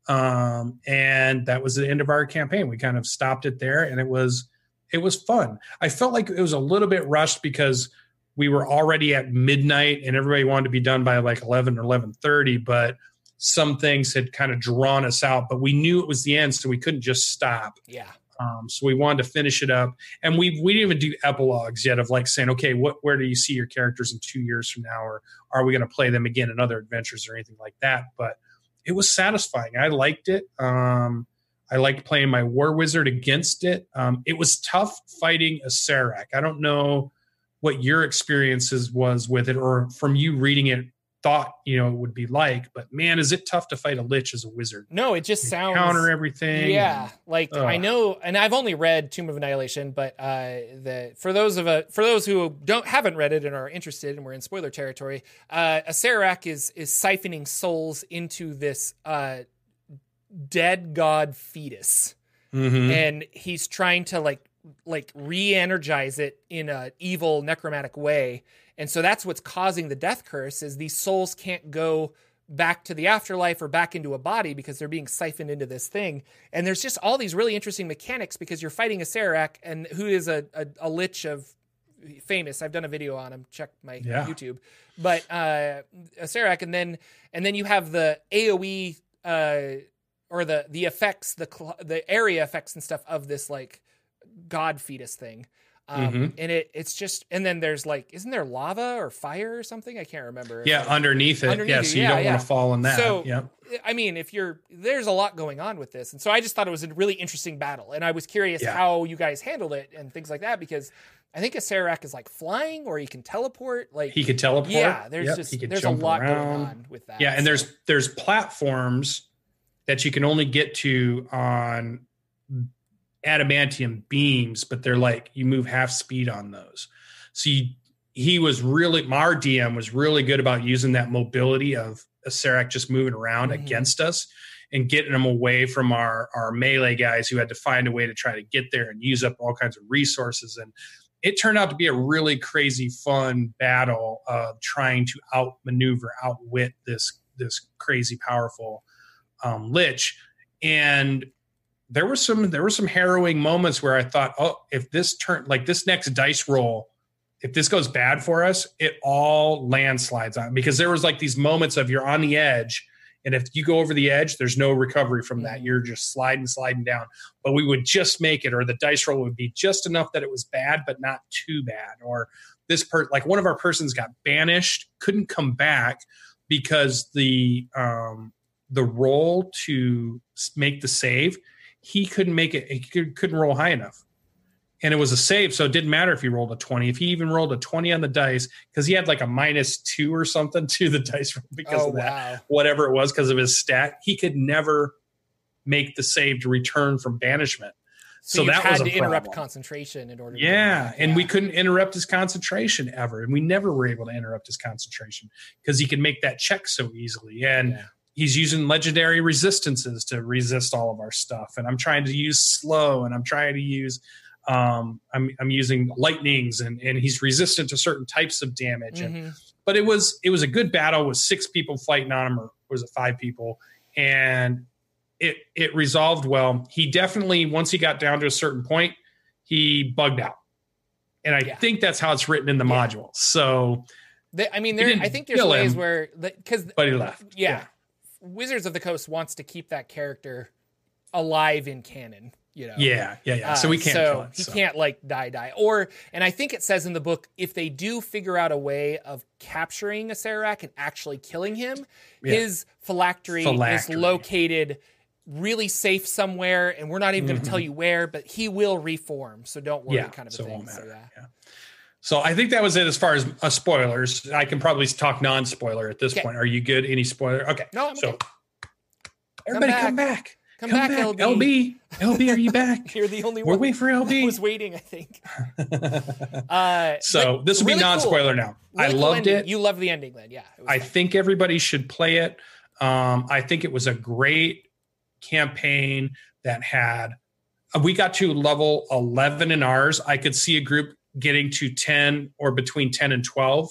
um, and that was the end of our campaign. We kind of stopped it there, and it was it was fun. I felt like it was a little bit rushed because we were already at midnight, and everybody wanted to be done by like eleven or eleven thirty, but some things had kind of drawn us out, but we knew it was the end, so we couldn't just stop. yeah. Um, so we wanted to finish it up, and we we didn't even do epilogues yet of like saying, okay, what where do you see your characters in two years from now, or are we going to play them again in other adventures or anything like that? But it was satisfying. I liked it. Um, I liked playing my war wizard against it. Um, it was tough fighting Acererak. I don't know what your experiences was with it, or from you reading it, thought you know it would be like. But man, is it tough to fight a lich as a wizard? No, it just You sounds counter everything. Yeah, like I know, and I've only read Tomb of Annihilation, but uh, the for those of a for those who don't haven't read it and are interested, and we're in spoiler territory, uh, Acererak is is siphoning souls into this uh, dead god fetus, Mhm. and he's trying to like like re-energize it in a evil necromantic way, and so that's what's causing the death curse. Is these souls can't go back to the afterlife or back into a body because they're being siphoned into this thing. And there's just all these really interesting mechanics because you're fighting Acererak and who is a, a, a lich of famous. I've done a video on him. Check my Yeah. YouTube. But uh, Acererak, and then and then you have the AOE uh, or the the effects, the cl- the area effects and stuff of this like god fetus thing. Um, Mhm. and it it's just and then there's like isn't there lava or fire or something? I can't remember. Yeah, underneath it. Underneath yeah, it, so you yeah, don't yeah. want to fall in that. So- yeah. I mean, if you're there's a lot going on with this, and so I just thought it was a really interesting battle, and I was curious Yeah. how you guys handled it and things like that because I think Acererak is like flying or he can teleport. Like, He could teleport. yeah, there's Yep, just there's a lot around. going on with that. Yeah, and so- there's there's platforms that you can only get to on adamantium beams, but they're like you move half speed on those. So you, he was really our DM was really good about using that mobility of Acererak just moving around Mhm. against us and getting them away from our our melee guys who had to find a way to try to get there and use up all kinds of resources and it turned out to be a really crazy fun battle of trying to outmaneuver outwit this this crazy powerful um, lich and there were some there were some harrowing moments where i thought oh if this turn like this next dice roll if this goes bad for us it all landslides on because there was like these moments of you're on the edge and if you go over the edge there's no recovery from that. You're just sliding sliding down. But we would just make it or the dice roll would be just enough that it was bad but not too bad. Or this per like one of our persons got banished couldn't come back because the um the roll to make the save he couldn't make it he could, couldn't roll high enough and it was a save so it didn't matter if he rolled a 20 if he even rolled a 20 on the dice because he had like a minus two or something <laughs> to the dice because oh of that wow, whatever it was because of his stat he could never make the save to return from banishment so, so you that had was to interrupt problem. concentration in order. to yeah, and we couldn't interrupt his concentration ever, and we never were able to interrupt his concentration because he could make that check so easily. And Yeah. He's using legendary resistances to resist all of our stuff. And I'm trying to use slow, and I'm trying to use, um, I'm I'm using lightnings, and and he's resistant to certain types of damage. And Mhm. but it was it was a good battle with six people fighting on him, or was it five people? And it it resolved well. He definitely once he got down to a certain point, he bugged out, and I Yeah. think that's how it's written in the Yeah. module. So, I mean, there. I think there's ways him. where because but he left. yeah, Wizards of the Coast wants to keep that character alive in canon. You know. yeah, yeah, yeah. So we Uh, can't so it. he can't like die die or and i think it says in the book if they do figure out a way of capturing Acererak and actually killing him Yeah. his phylactery, Phylactery. is located really safe somewhere and we're not even going to tell you where but he will reform so don't worry Mm-hmm. Yeah, kind of a so it thing won't so yeah Yeah. So I think that was it as far as uh, spoilers. I can probably talk non-spoiler at this Okay. point. Are you good? Any spoiler? Okay. no i'm so okay. everybody, back. come back. come, back, LB. LB. LB, are you back? <laughs> you're the only one. We're waiting for LB. was waiting i think <laughs> uh so this will really be non-spoiler now. I Really cool loved it. you loved the ending then yeah I fun. think everybody should play it. Um, I think it was a great campaign that had. uh, We got to level eleven in ours. I could see a group getting to ten or between ten and twelve.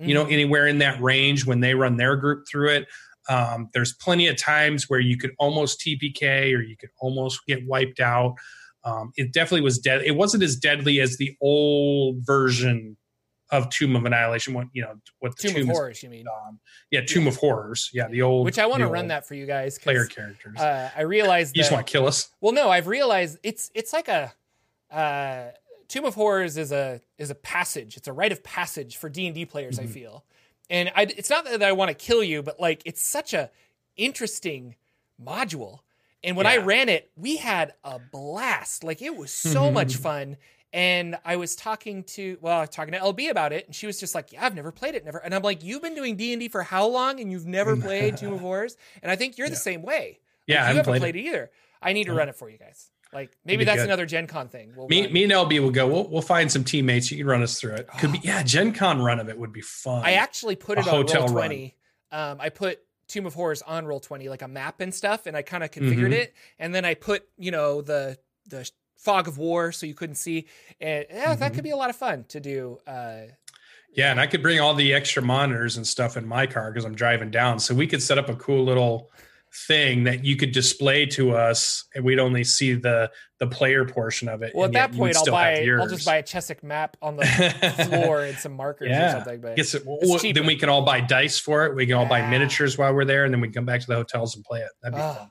You know, Mhm. anywhere in that range when they run their group through it. Um, there's plenty of times where you could almost TPK or you could almost get wiped out. Um, it definitely was dead. It wasn't as deadly as the old version of Tomb of Annihilation. What you know, what the tomb, Tomb of horrors you mean um, yeah, Tomb of Horrors. Yeah, the old which I want to run that for you guys. player characters. Uh, I realized you just want to kill us? well, no, I've realized it's it's like a uh, Tomb of Horrors is a is a passage. It's a rite of passage for D and D players. I Mhm. feel, and I, it's not that I want to kill you, but like it's such a interesting module. And when I ran it, we had a blast. Like it was so much Mm-hmm. fun. And I was talking to well, I was talking to LB about it, and she was just like, "Yeah, I've never played it, never." And I'm like, "You've been doing D and D for how long, and you've never <laughs> played Tomb of Horrors?" And I think you're the same way. Yeah, Like, I you haven't haven't played, played, it. it. either. I need to run it for you guys. Like maybe that's good. another Gen Con thing. We'll Me, run. me and LB will go. We'll, we'll find some teammates. You can run us through it. Could be yeah. Gen Con run of it would be fun. I actually put A it on hotel roll twenty. Um, I put Tomb of Horrors on roll twenty, like a map and stuff, and I kind of configured Mhm. it, and then I put you know the the fog of war so you couldn't see, and yeah, that Mhm. could be a lot of fun to do. Uh, yeah, and I could bring all the extra monitors and stuff in my car because I'm driving down, so we could set up a cool little thing that you could display to us, and we'd only see the the player portion of it. well, at that point, I'll buy I'll just buy a Chessex map on the <laughs> floor and some markers or something. But well, then we can all buy dice for it. We can all buy miniatures while we're there, and then we can come back to the hotels and play it. That'd be Ah, fun.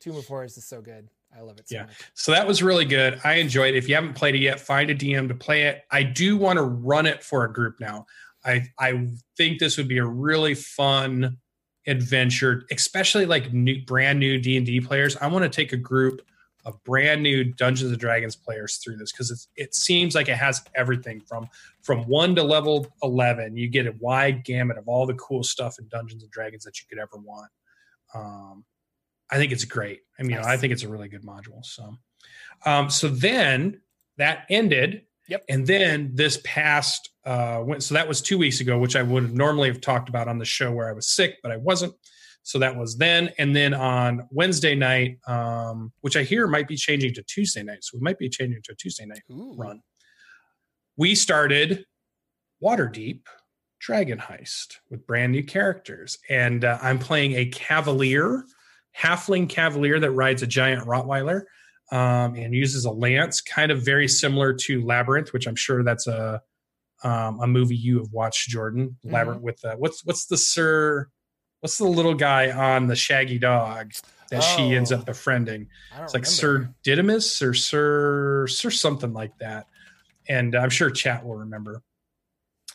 Tomb of Horrors is so good. I I love it so Yeah. much. So that was really good. I enjoyed it. If you haven't played it yet, find a DM to play it. I do want to run it for a group now. I I think this would be a really fun adventure, especially like new brand new D&D players. I want to take a group of brand new Dungeons and Dragons players through this because it seems like it has everything from from 1 to level 11. You get a wide gamut of all the cool stuff in Dungeons and Dragons that you could ever want. Um I think it's great. I mean, Nice. I think it's a really good module. So, um, so then that ended. Yep. And then this past, uh, went, so that was two weeks ago, which I would have normally have talked about on the show where I was sick, but I wasn't. So that was then. And then on Wednesday night, um, which I hear might be changing to Tuesday night. So we might be changing to a Tuesday night Ooh. run. We started Waterdeep Dragon Heist with brand new characters. And uh, I'm playing a Cavalier, Halfling Cavalier that rides a giant Rottweiler um, and uses a lance, kind of very similar to Labyrinth, which I'm sure that's a um, a movie you have watched, Jordan. Mhm. With uh, what's what's the Sir, what's the little guy on the Shaggy Dog that she ends Oh. up befriending? It's like remember. Sir Didymus or Sir Sir something like that. And I'm sure chat will remember.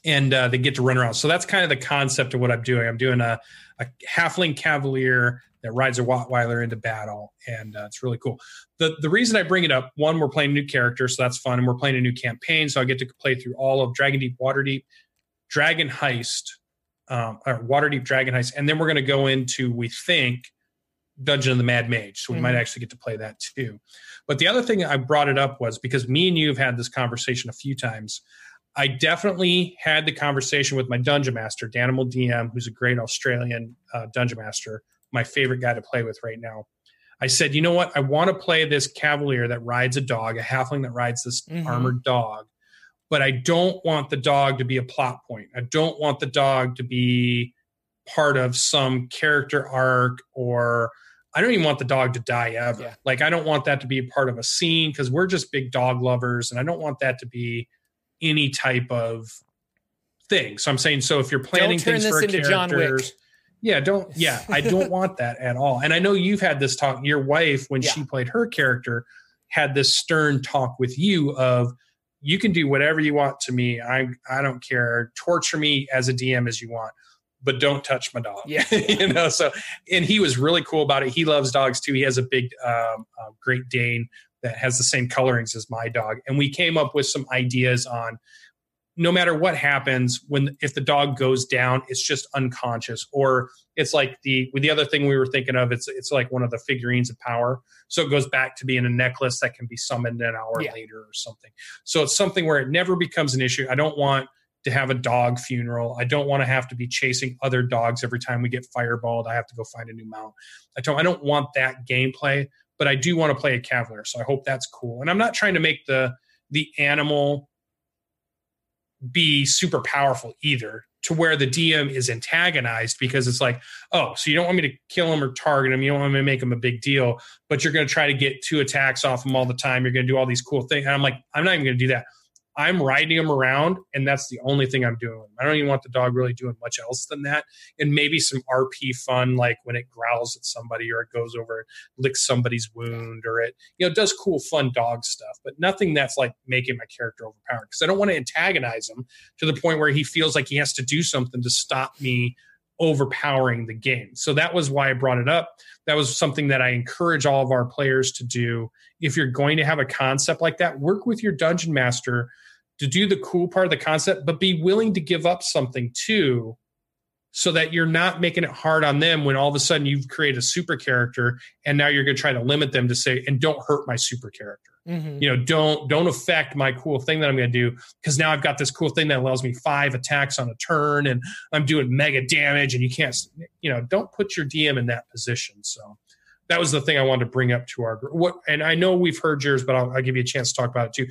And uh, they get to run around. So that's kind of the concept of what I'm doing. I'm doing a, a halfling cavalier that rides a Rottweiler into battle, and uh, it's really cool. the The reason I bring it up, one, we're playing new characters, so that's fun, and we're playing a new campaign, so I get to play through all of Dragon Deep, Waterdeep, Dragon Heist, um, or Waterdeep Dragon Heist, and then we're going to go into we think Dungeon of the Mad Mage, so we might Mhm. actually get to play that too. But the other thing I brought it up was because me and you have had this conversation a few times. I definitely had the conversation with my dungeon master, Danimal DM, who's a great Australian uh, dungeon master, my favorite guy to play with right now. I said, you know what? I want to play this cavalier that rides a dog, a halfling that rides this Mhm. armored dog, but I don't want the dog to be a plot point. I don't want the dog to be part of some character arc or I don't even want the dog to die ever. Yeah. Like I don't want that to be part of a scene because we're just big dog lovers and I don't want that to be any type of thing. So I'm saying so if you're planning things for a into John Wick. characters, yeah, don't. Yeah, I don't want <laughs> that at all. And I know you've had this talk. Your wife, when Yeah. she played her character, had this stern talk with you of, you can do whatever you want to me. I I don't care. Torture me as a DM as you want, but don't touch my dog. Yeah. <laughs> you know. So, and he was really cool about it. He loves dogs too. He has a big um, uh, Great Dane that has the same colorings as my dog, and we came up with some ideas on no matter what happens when if the dog goes down it's just unconscious. Or it's like the with the other thing we were thinking of it's it's like one of the figurines of power. So it goes back to being a necklace that can be summoned an hour Yeah. later or something. So it's something where it never becomes an issue. I don't want to have a dog funeral. I don't want to have to be chasing other dogs every time we get fireballed. I have to go find a new mount. I don't i don't want that gameplay but i do want to play a cavalier so i hope that's cool and i'm not trying to make the the animal be super powerful either to where the DM is antagonized because it's like, oh, so you don't want me to kill him or target him. You don't want me to make him a big deal, but you're going to try to get two attacks off him all the time. You're going to do all these cool things. And I'm like, I'm not even going to do that. I'm riding him around, and that's the only thing I'm doing. I don't even want the dog really doing much else than that. And maybe some RP fun, like when it growls at somebody or it goes over and licks somebody's wound or it, you know, does cool, fun dog stuff, but nothing that's like making my character overpowered because I don't want to antagonize him to the point where he feels like he has to do something to stop me overpowering the game. So that was why I brought it up. That was something that I encourage all of our players to do. If you're going to have a concept like that, work with your dungeon master to do the cool part of the concept, but be willing to give up something too, so that you're not making it hard on them when all of a sudden you've created a super character and now you're going to try to limit them to say, and don't hurt my super character. Mhm. you know don't don't affect my cool thing that i'm going to do because now i've got this cool thing that allows me five attacks on a turn and i'm doing mega damage and you can't you know don't put your dm in that position. So that was the thing i wanted to bring up to our group what and i know we've heard yours but I'll, I'll give you a chance to talk about it too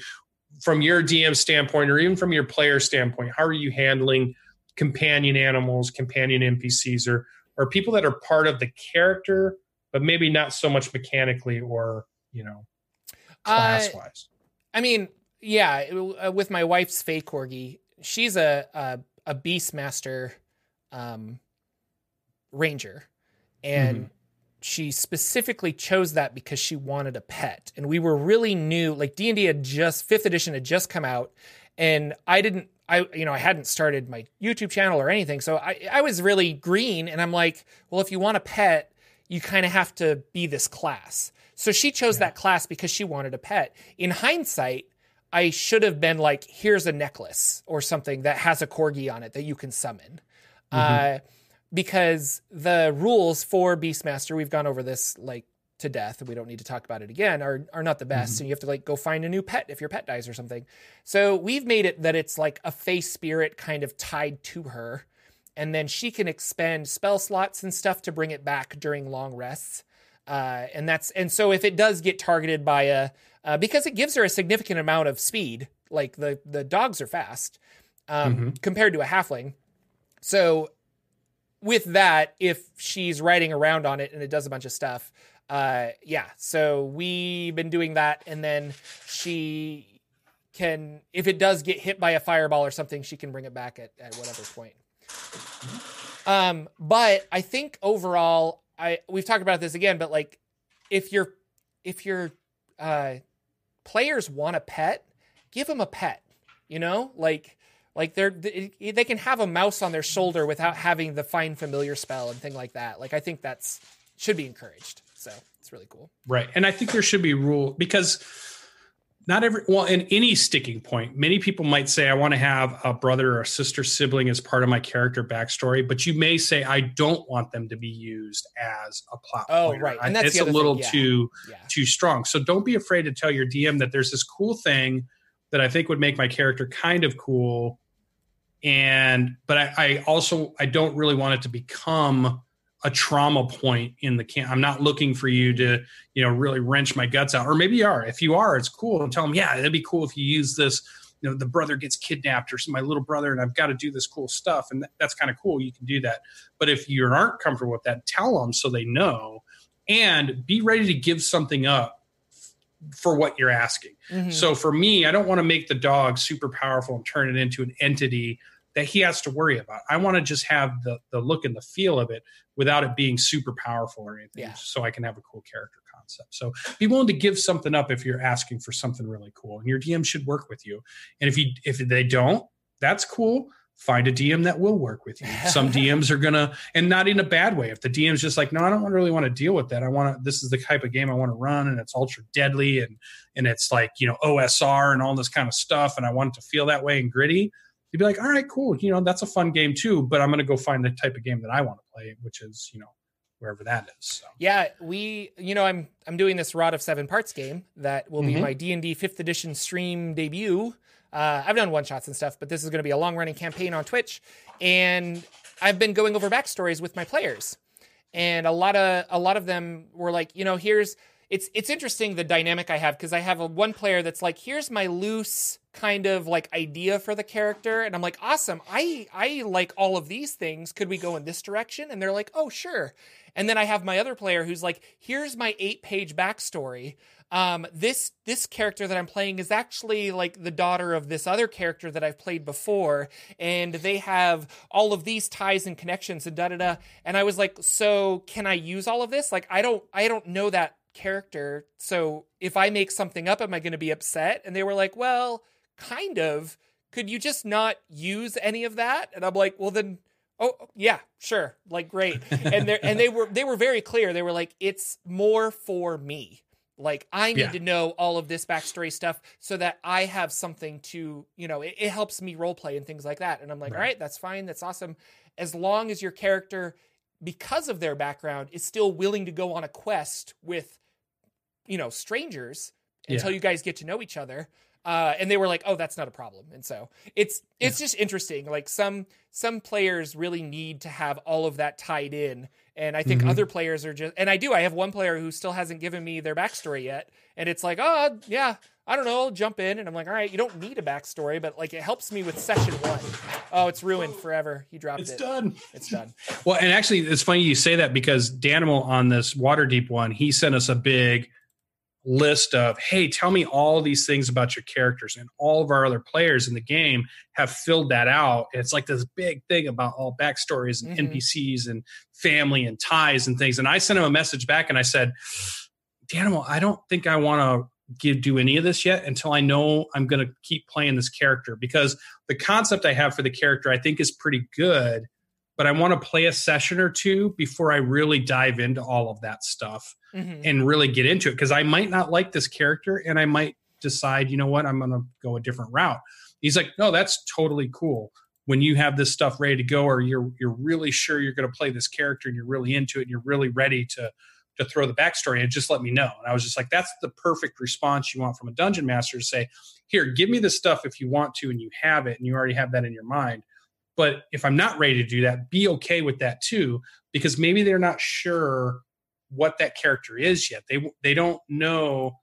from your dm standpoint or even from your player standpoint how are you handling companion animals companion npcs or or people that are part of the character but maybe not so much mechanically or you know Uh, class wise I mean, yeah, uh, with my wife's fake corgi, she's a a, a beastmaster um, ranger, and she specifically chose that because she wanted a pet. And we were really new like d&d had just fifth edition had just come out and i didn't i you know i hadn't started my youtube channel or anything. So i, I was really green and i'm like well if you want a pet you kind of have to be this class. So she chose that class because she wanted a pet. In hindsight i should have been like here's a necklace or something that has a corgi on it that you can summon. Uh, because the rules for Beastmaster, we've gone over this like to death, and we don't need to talk about it again, are are not the best. And you have to like go find a new pet if your pet dies or something. So we've made it that it's like a face spirit kind of tied to her, and then she can expend spell slots and stuff to bring it back during long rests. Uh, and that's and so if it does get targeted by a uh, because it gives her a significant amount of speed, like the the dogs are fast um, compared to a halfling. So with that, if she's riding around on it and it does a bunch of stuff, uh, yeah. So we've been doing that, and then she can, if it does get hit by a fireball or something, she can bring it back at, at whatever point. Um, but I think overall, I we've talked about this again, but like if your if your uh, players want a pet, give them a pet. You know, like like they're they, they can have a mouse on their shoulder without having the find familiar spell and thing like that. Like I think that's should be encouraged. So it's really cool. Right. And I think there should be rule because not every well in any sticking point many people might say i want to have a brother or a sister sibling as part of my character backstory but you may say i don't want them to be used as a plot Oh, pointer. right. And that's it's a little yeah. too Yeah. too strong so don't be afraid to tell your dm that there's this cool thing that i think would make my character kind of cool and but i, I also i don't really want it to become a trauma point in the camp. I'm not looking for you to you know really wrench my guts out. Or maybe you are. If you are it's cool. And tell them yeah it'd be cool if you use this you know the brother gets kidnapped or my little brother and i've got to do this cool stuff. And that, that's kind of cool. You can do that. But if you aren't comfortable with that tell them so they know. And be ready to give something up for what you're asking. Mhm. so for me, I don't want to make the dog super powerful and turn it into an entity that he has to worry about. I want to just have the the look and the feel of it without it being super powerful or anything, Yeah. so I can have a cool character concept. So be willing to give something up if you're asking for something really cool, and your DM should work with you. And if you if they don't, that's cool. Find a DM that will work with you. Some <laughs> DMs are gonna, and not in a bad way. If the DM's just like, no, I don't really want to deal with that. I want to. This is the type of game I want to run, and it's ultra deadly, and and it's like you know OSR and all this kind of stuff, and I want it to feel that way and gritty. You'd be like, all right, cool. You know, that's a fun game too. But I'm gonna go find the type of game that I want to play, which is you know wherever that is. So. Yeah, we you know I'm I'm doing this Rod of Seven Parts game that will be Mhm. my D and D fifth edition stream debut. Uh, I've done one shots and stuff, but this is going to be a long running campaign on Twitch, and I've been going over backstories with my players, and a lot of a lot of them were like, you know, here's it's it's interesting the dynamic I have because I have a one player that's like, here's my loose kind of like idea for the character, and I'm like, awesome, I I like all of these things. Could we go in this direction? And they're like, oh sure. And then I have my other player who's like, here's my eight page backstory. Um, this this character that I'm playing is actually like the daughter of this other character that I've played before, and they have all of these ties and connections and da da da. And I was like, so can I use all of this? Like, I don't I don't know that character, so if I make something up, am I going to be upset? And they were like, well, kind of. Could you just not use any of that? And I'm like, well then oh yeah sure like great and they and they were they were very clear they were like it's more for me like i need Yeah. to know all of this backstory stuff so that i have something to you know it, it helps me role play and things like that and i'm like Right. all right that's fine that's awesome as long as your character because of their background is still willing to go on a quest with you know strangers until Yeah. you guys get to know each other uh, and they were like, "Oh, that's not a problem." And so it's it's just interesting. Like some some players really need to have all of that tied in, and I think Mhm. other players are just. And I do. I have one player who still hasn't given me their backstory yet, and it's like, "Oh, yeah, I don't know, I'll jump in." And I'm like, "All right, you don't need a backstory, but like it helps me with session one. Oh, it's ruined forever. He dropped It's it. It's done. It's done. Well, and actually, it's funny you say that because Danimal on this Waterdeep one, he sent us a big list of hey tell me all these things about your characters and all of our other players in the game have filled that out it's like this big thing about all backstories and mm-hmm. npcs and family and ties and things and i sent him a message back and i said daniel i don't think i want to give do any of this yet until i know i'm going to keep playing this character because the concept i have for the character i think is pretty good but I want to play a session or two before I really dive into all of that stuff mm-hmm. and really get into it because I might not like this character and I might decide, you know what, I'm going to go a different route. He's like, no, that's totally cool. When you have this stuff ready to go, or you're you're really sure you're going to play this character and you're really into it and you're really ready to to throw the backstory and just let me know. And I was just like, that's the perfect response you want from a dungeon master to say, here, give me the stuff if you want to and you have it and you already have that in your mind but if I'm not ready to do that, be okay with that too, because maybe they're not sure what that character is yet. They they don't know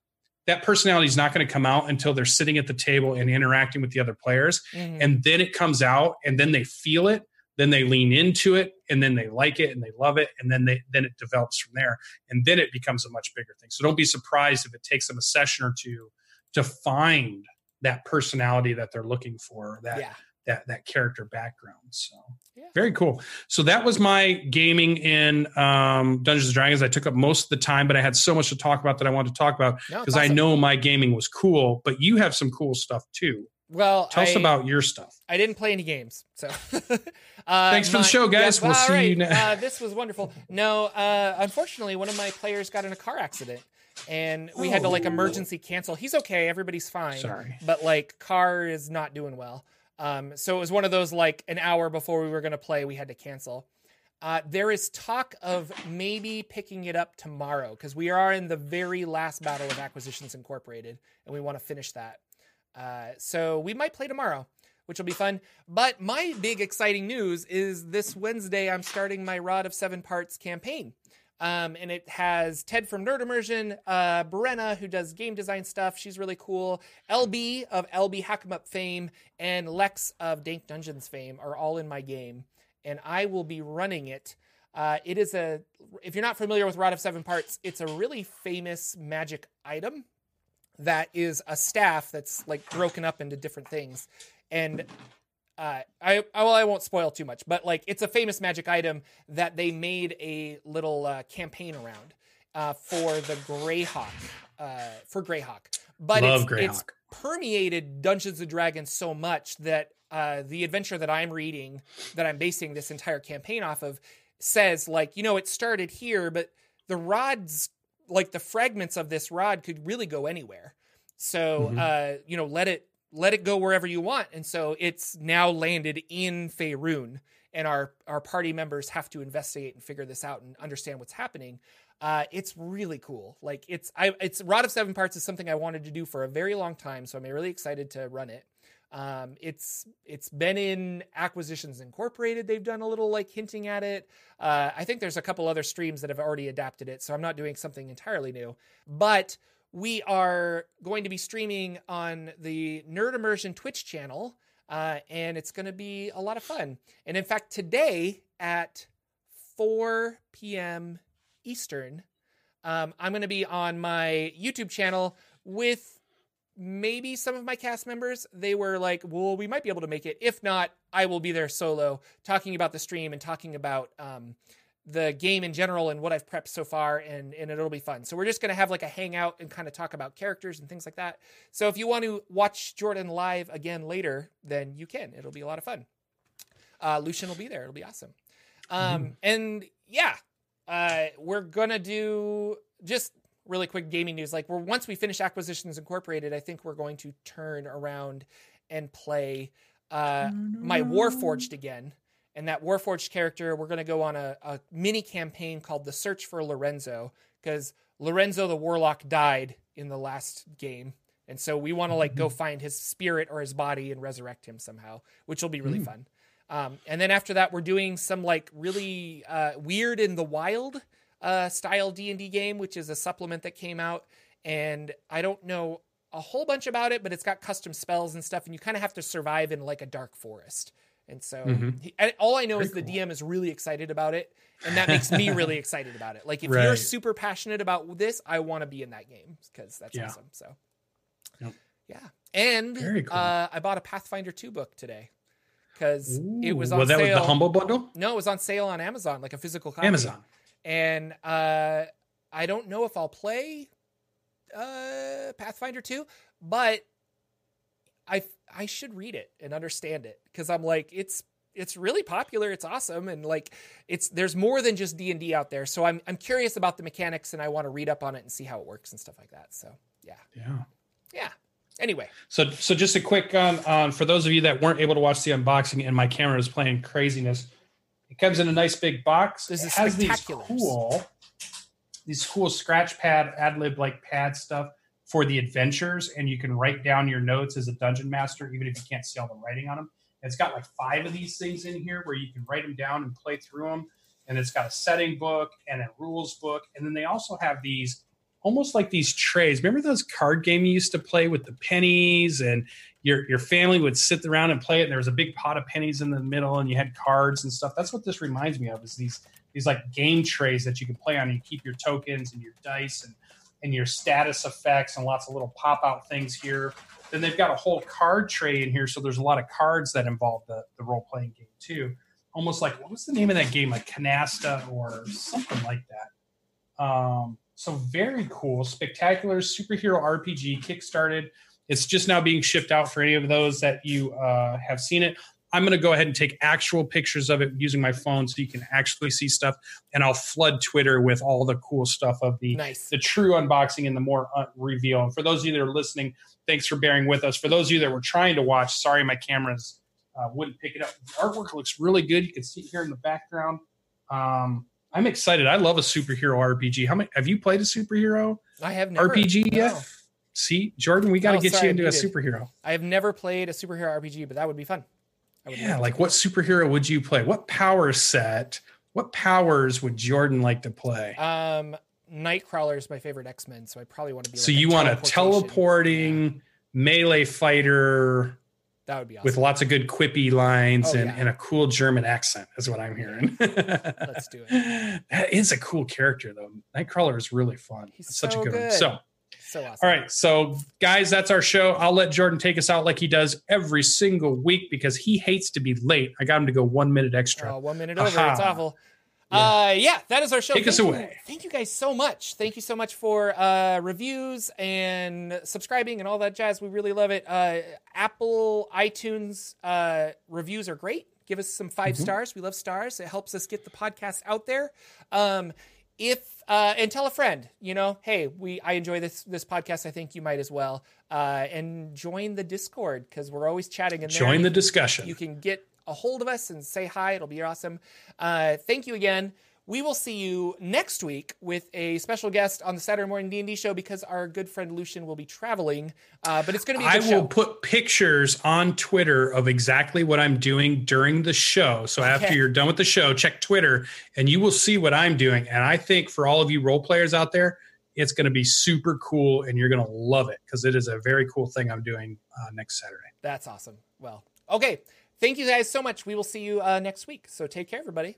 that personality is not going to come out until they're sitting at the table and interacting with the other players, mm-hmm. and then it comes out, and then they feel it, then they lean into it, and then they like it and they love it, and then they then it develops from there, and then it becomes a much bigger thing. So don't be surprised if it takes them a session or two to find that personality that they're looking for. That yeah that that character background. So yeah. very cool. So that was my gaming in um, Dungeons and Dragons. I took up most of the time, but I had so much to talk about that I wanted to talk about because no, awesome. I know my gaming was cool. But you have some cool stuff too. Well, tell I, us about your stuff. I didn't play any games, so <laughs> uh, Thanks for my, the show, guys. Yeah, we'll see right. you next. uh, this was wonderful. No, uh, unfortunately, one of my players got in a car accident, and we oh. had to like oh. emergency cancel. He's okay, everybody's fine. Sorry, but like car is not doing well. Um, so it was one of those like an hour before we were going to play, we had to cancel. Uh, there is talk of maybe picking it up tomorrow because we are in the very last battle of Acquisitions Incorporated and we want to finish that. Uh, so we might play tomorrow, which will be fun. But my big exciting news is this Wednesday, I'm starting my Rod of Seven Parts campaign. Um, and it has Ted from Nerd Immersion, uh, Brenna, who does game design stuff. She's really cool. LB of LB Hack'em fame and Lex of Dank Dungeons fame are all in my game. And I will be running it. Uh, it is a, if you're not familiar with Rod of Seven Parts, it's a really famous magic item that is a staff that's like broken up into different things. And uh, I well, I won't spoil too much, but like it's a famous magic item that they made a little uh, campaign around uh, for the Greyhawk, uh, for Greyhawk. But Love it's, Greyhawk. it's permeated Dungeons and Dragons so much that uh, the adventure that I'm reading, that I'm basing this entire campaign off of, says like you know it started here, but the rods, like the fragments of this rod, could really go anywhere. So mm-hmm. uh, you know, let it let it go wherever you want. And so it's now landed in Faerun, and our our party members have to investigate and figure this out and understand what's happening. Uh, it's really cool. Like it's I it's Rod of Seven Parts is something I wanted to do for a very long time, so I'm really excited to run it. Um, it's it's been in Acquisitions Incorporated. They've done a little like hinting at it. Uh, I think there's a couple other streams that have already adapted it, so I'm not doing something entirely new. But we are going to be streaming on the Nerd Immersion Twitch channel, uh, and it's going to be a lot of fun. And in fact, today at 4 p.m. Eastern, um, I'm going to be on my YouTube channel with maybe some of my cast members. They were like, well, we might be able to make it. If not, I will be there solo talking about the stream and talking about. Um, the game in general and what I've prepped so far, and, and it'll be fun. So we're just going to have like a hangout and kind of talk about characters and things like that. So if you want to watch Jordan live again later, then you can. It'll be a lot of fun. Uh, Lucien will be there. It'll be awesome. Um, mm-hmm. And yeah, uh, we're gonna do just really quick gaming news. Like we're once we finish Acquisitions Incorporated, I think we're going to turn around and play uh, my Warforged again and that Warforged character, we're going to go on a, a, mini campaign called The Search for Lorenzo, because Lorenzo the Warlock died in the last game. And so we want to like go mm-hmm. find his spirit or his body and resurrect him somehow, which will be really mm. fun. Um, and then after that, we're doing some like really uh, weird in the wild uh, style D and D game, which is a supplement that came out. And I don't know a whole bunch about it, but it's got custom spells and stuff, and you kind of have to survive in like a dark forest And so Mhm. he, all I know Very is the cool. DM is really excited about it, and that makes me really <laughs> excited about it. Like if you're super passionate about this, I want to be in that game because that's Yeah. awesome. So Yep. yeah, and cool. uh, I bought a Pathfinder two book today because it was on well, that sale. was the humble bundle. no, it was on sale on Amazon, like a physical copy. Amazon. and uh, I don't know if I'll play uh, Pathfinder 2, but I I should read it and understand it because I'm like it's it's really popular, it's awesome, and like it's there's more than just D and D out there. So I'm I'm curious about the mechanics and I want to read up on it and see how it works and stuff like that. So yeah, Yeah. yeah. Anyway, So, so just a quick on, on for those of you that weren't able to watch the unboxing and my camera is playing craziness. It comes in a nice big box. This it has these cool, these cool scratch pad, ad lib like pad stuff for the adventures, and you can write down your notes as a dungeon master, even if you can't see all the writing on them. It's got like five of these things in here where you can write them down and play through them. And it's got a setting book and a rules book, and then they also have these almost like these trays. Remember those card game you used to play with the pennies and your your family would sit around and play it and there was a big pot of pennies in the middle and you had cards and stuff. That's what this reminds me of is these these like game trays that you can play on and you keep your tokens and your dice and and your status effects and lots of little pop out things here. Then they've got a whole card tray in here, so there's a lot of cards that involve the, the role playing game too. Almost like what was the name of that game, like Canasta or something like that. Um, so very cool, spectacular superhero RPG kickstarted. It's just now being shipped out for any of those that you uh, have seen it. I'm going to go ahead and take actual pictures of it using my phone so you can actually see stuff, and I'll flood Twitter with all the cool stuff of the nice. the true unboxing and the more uh, reveal. And for those of you that are listening, thanks for bearing with us. For those of you that were trying to watch, sorry my cameras uh, wouldn't pick it up. The artwork looks really good. You can see it here in the background. Um, I'm excited. I love a superhero RPG. How many have you played a superhero I have never RPG no. yet? See, Jordan, we got to No, get sorry, you into a superhero. I have never played a superhero RPG, but that would be fun. Yeah, like what superhero would you play? What power set? What powers would Jordan like to play? Um, Nightcrawler is my favorite X Men, so I probably want to be. so like you want a teleporting melee fighter That would be awesome. with lots of good quippy lines Oh, and, yeah. and a cool German accent, is what I'm hearing. Let's do it. <laughs> That is a cool character, though. Nightcrawler is really fun. He's It's such a good, one. good. So, so awesome. all right. So, guys, that's our show. I'll let Jordan take us out like he does every single week because he hates to be late. I got him to go one minute extra. Oh, one minute over. Aha. It's awful. Yeah. Uh, yeah, that is our show. Take us Thank you- away. Thank you guys so much. Thank you so much for uh, reviews and subscribing and all that jazz. We really love it. Uh, Apple iTunes uh, reviews are great. Give us some 5 Mhm. stars. We love stars. It helps us get the podcast out there. Um, if uh, and tell a friend, you know, hey, we I enjoy this this podcast. I think you might as well. Uh, and join the Discord because we're always chatting in there. Join the discussion. you can get a hold of us and say hi. It'll be awesome. Uh, thank you again. We will see you next week with a special guest on the Saturday morning D and D show because our good friend Lucien will be traveling. Uh, but it's going to be a I will show. put pictures on Twitter of exactly what I'm doing during the show. So after you're done with the show, check Twitter and you will see what I'm doing. And I think for all of you role players out there, it's going to be super cool and you're going to love it because it is a very cool thing I'm doing uh, next Saturday. That's awesome. Well, okay. Thank you guys so much. We will see you uh, next week. So take care, everybody.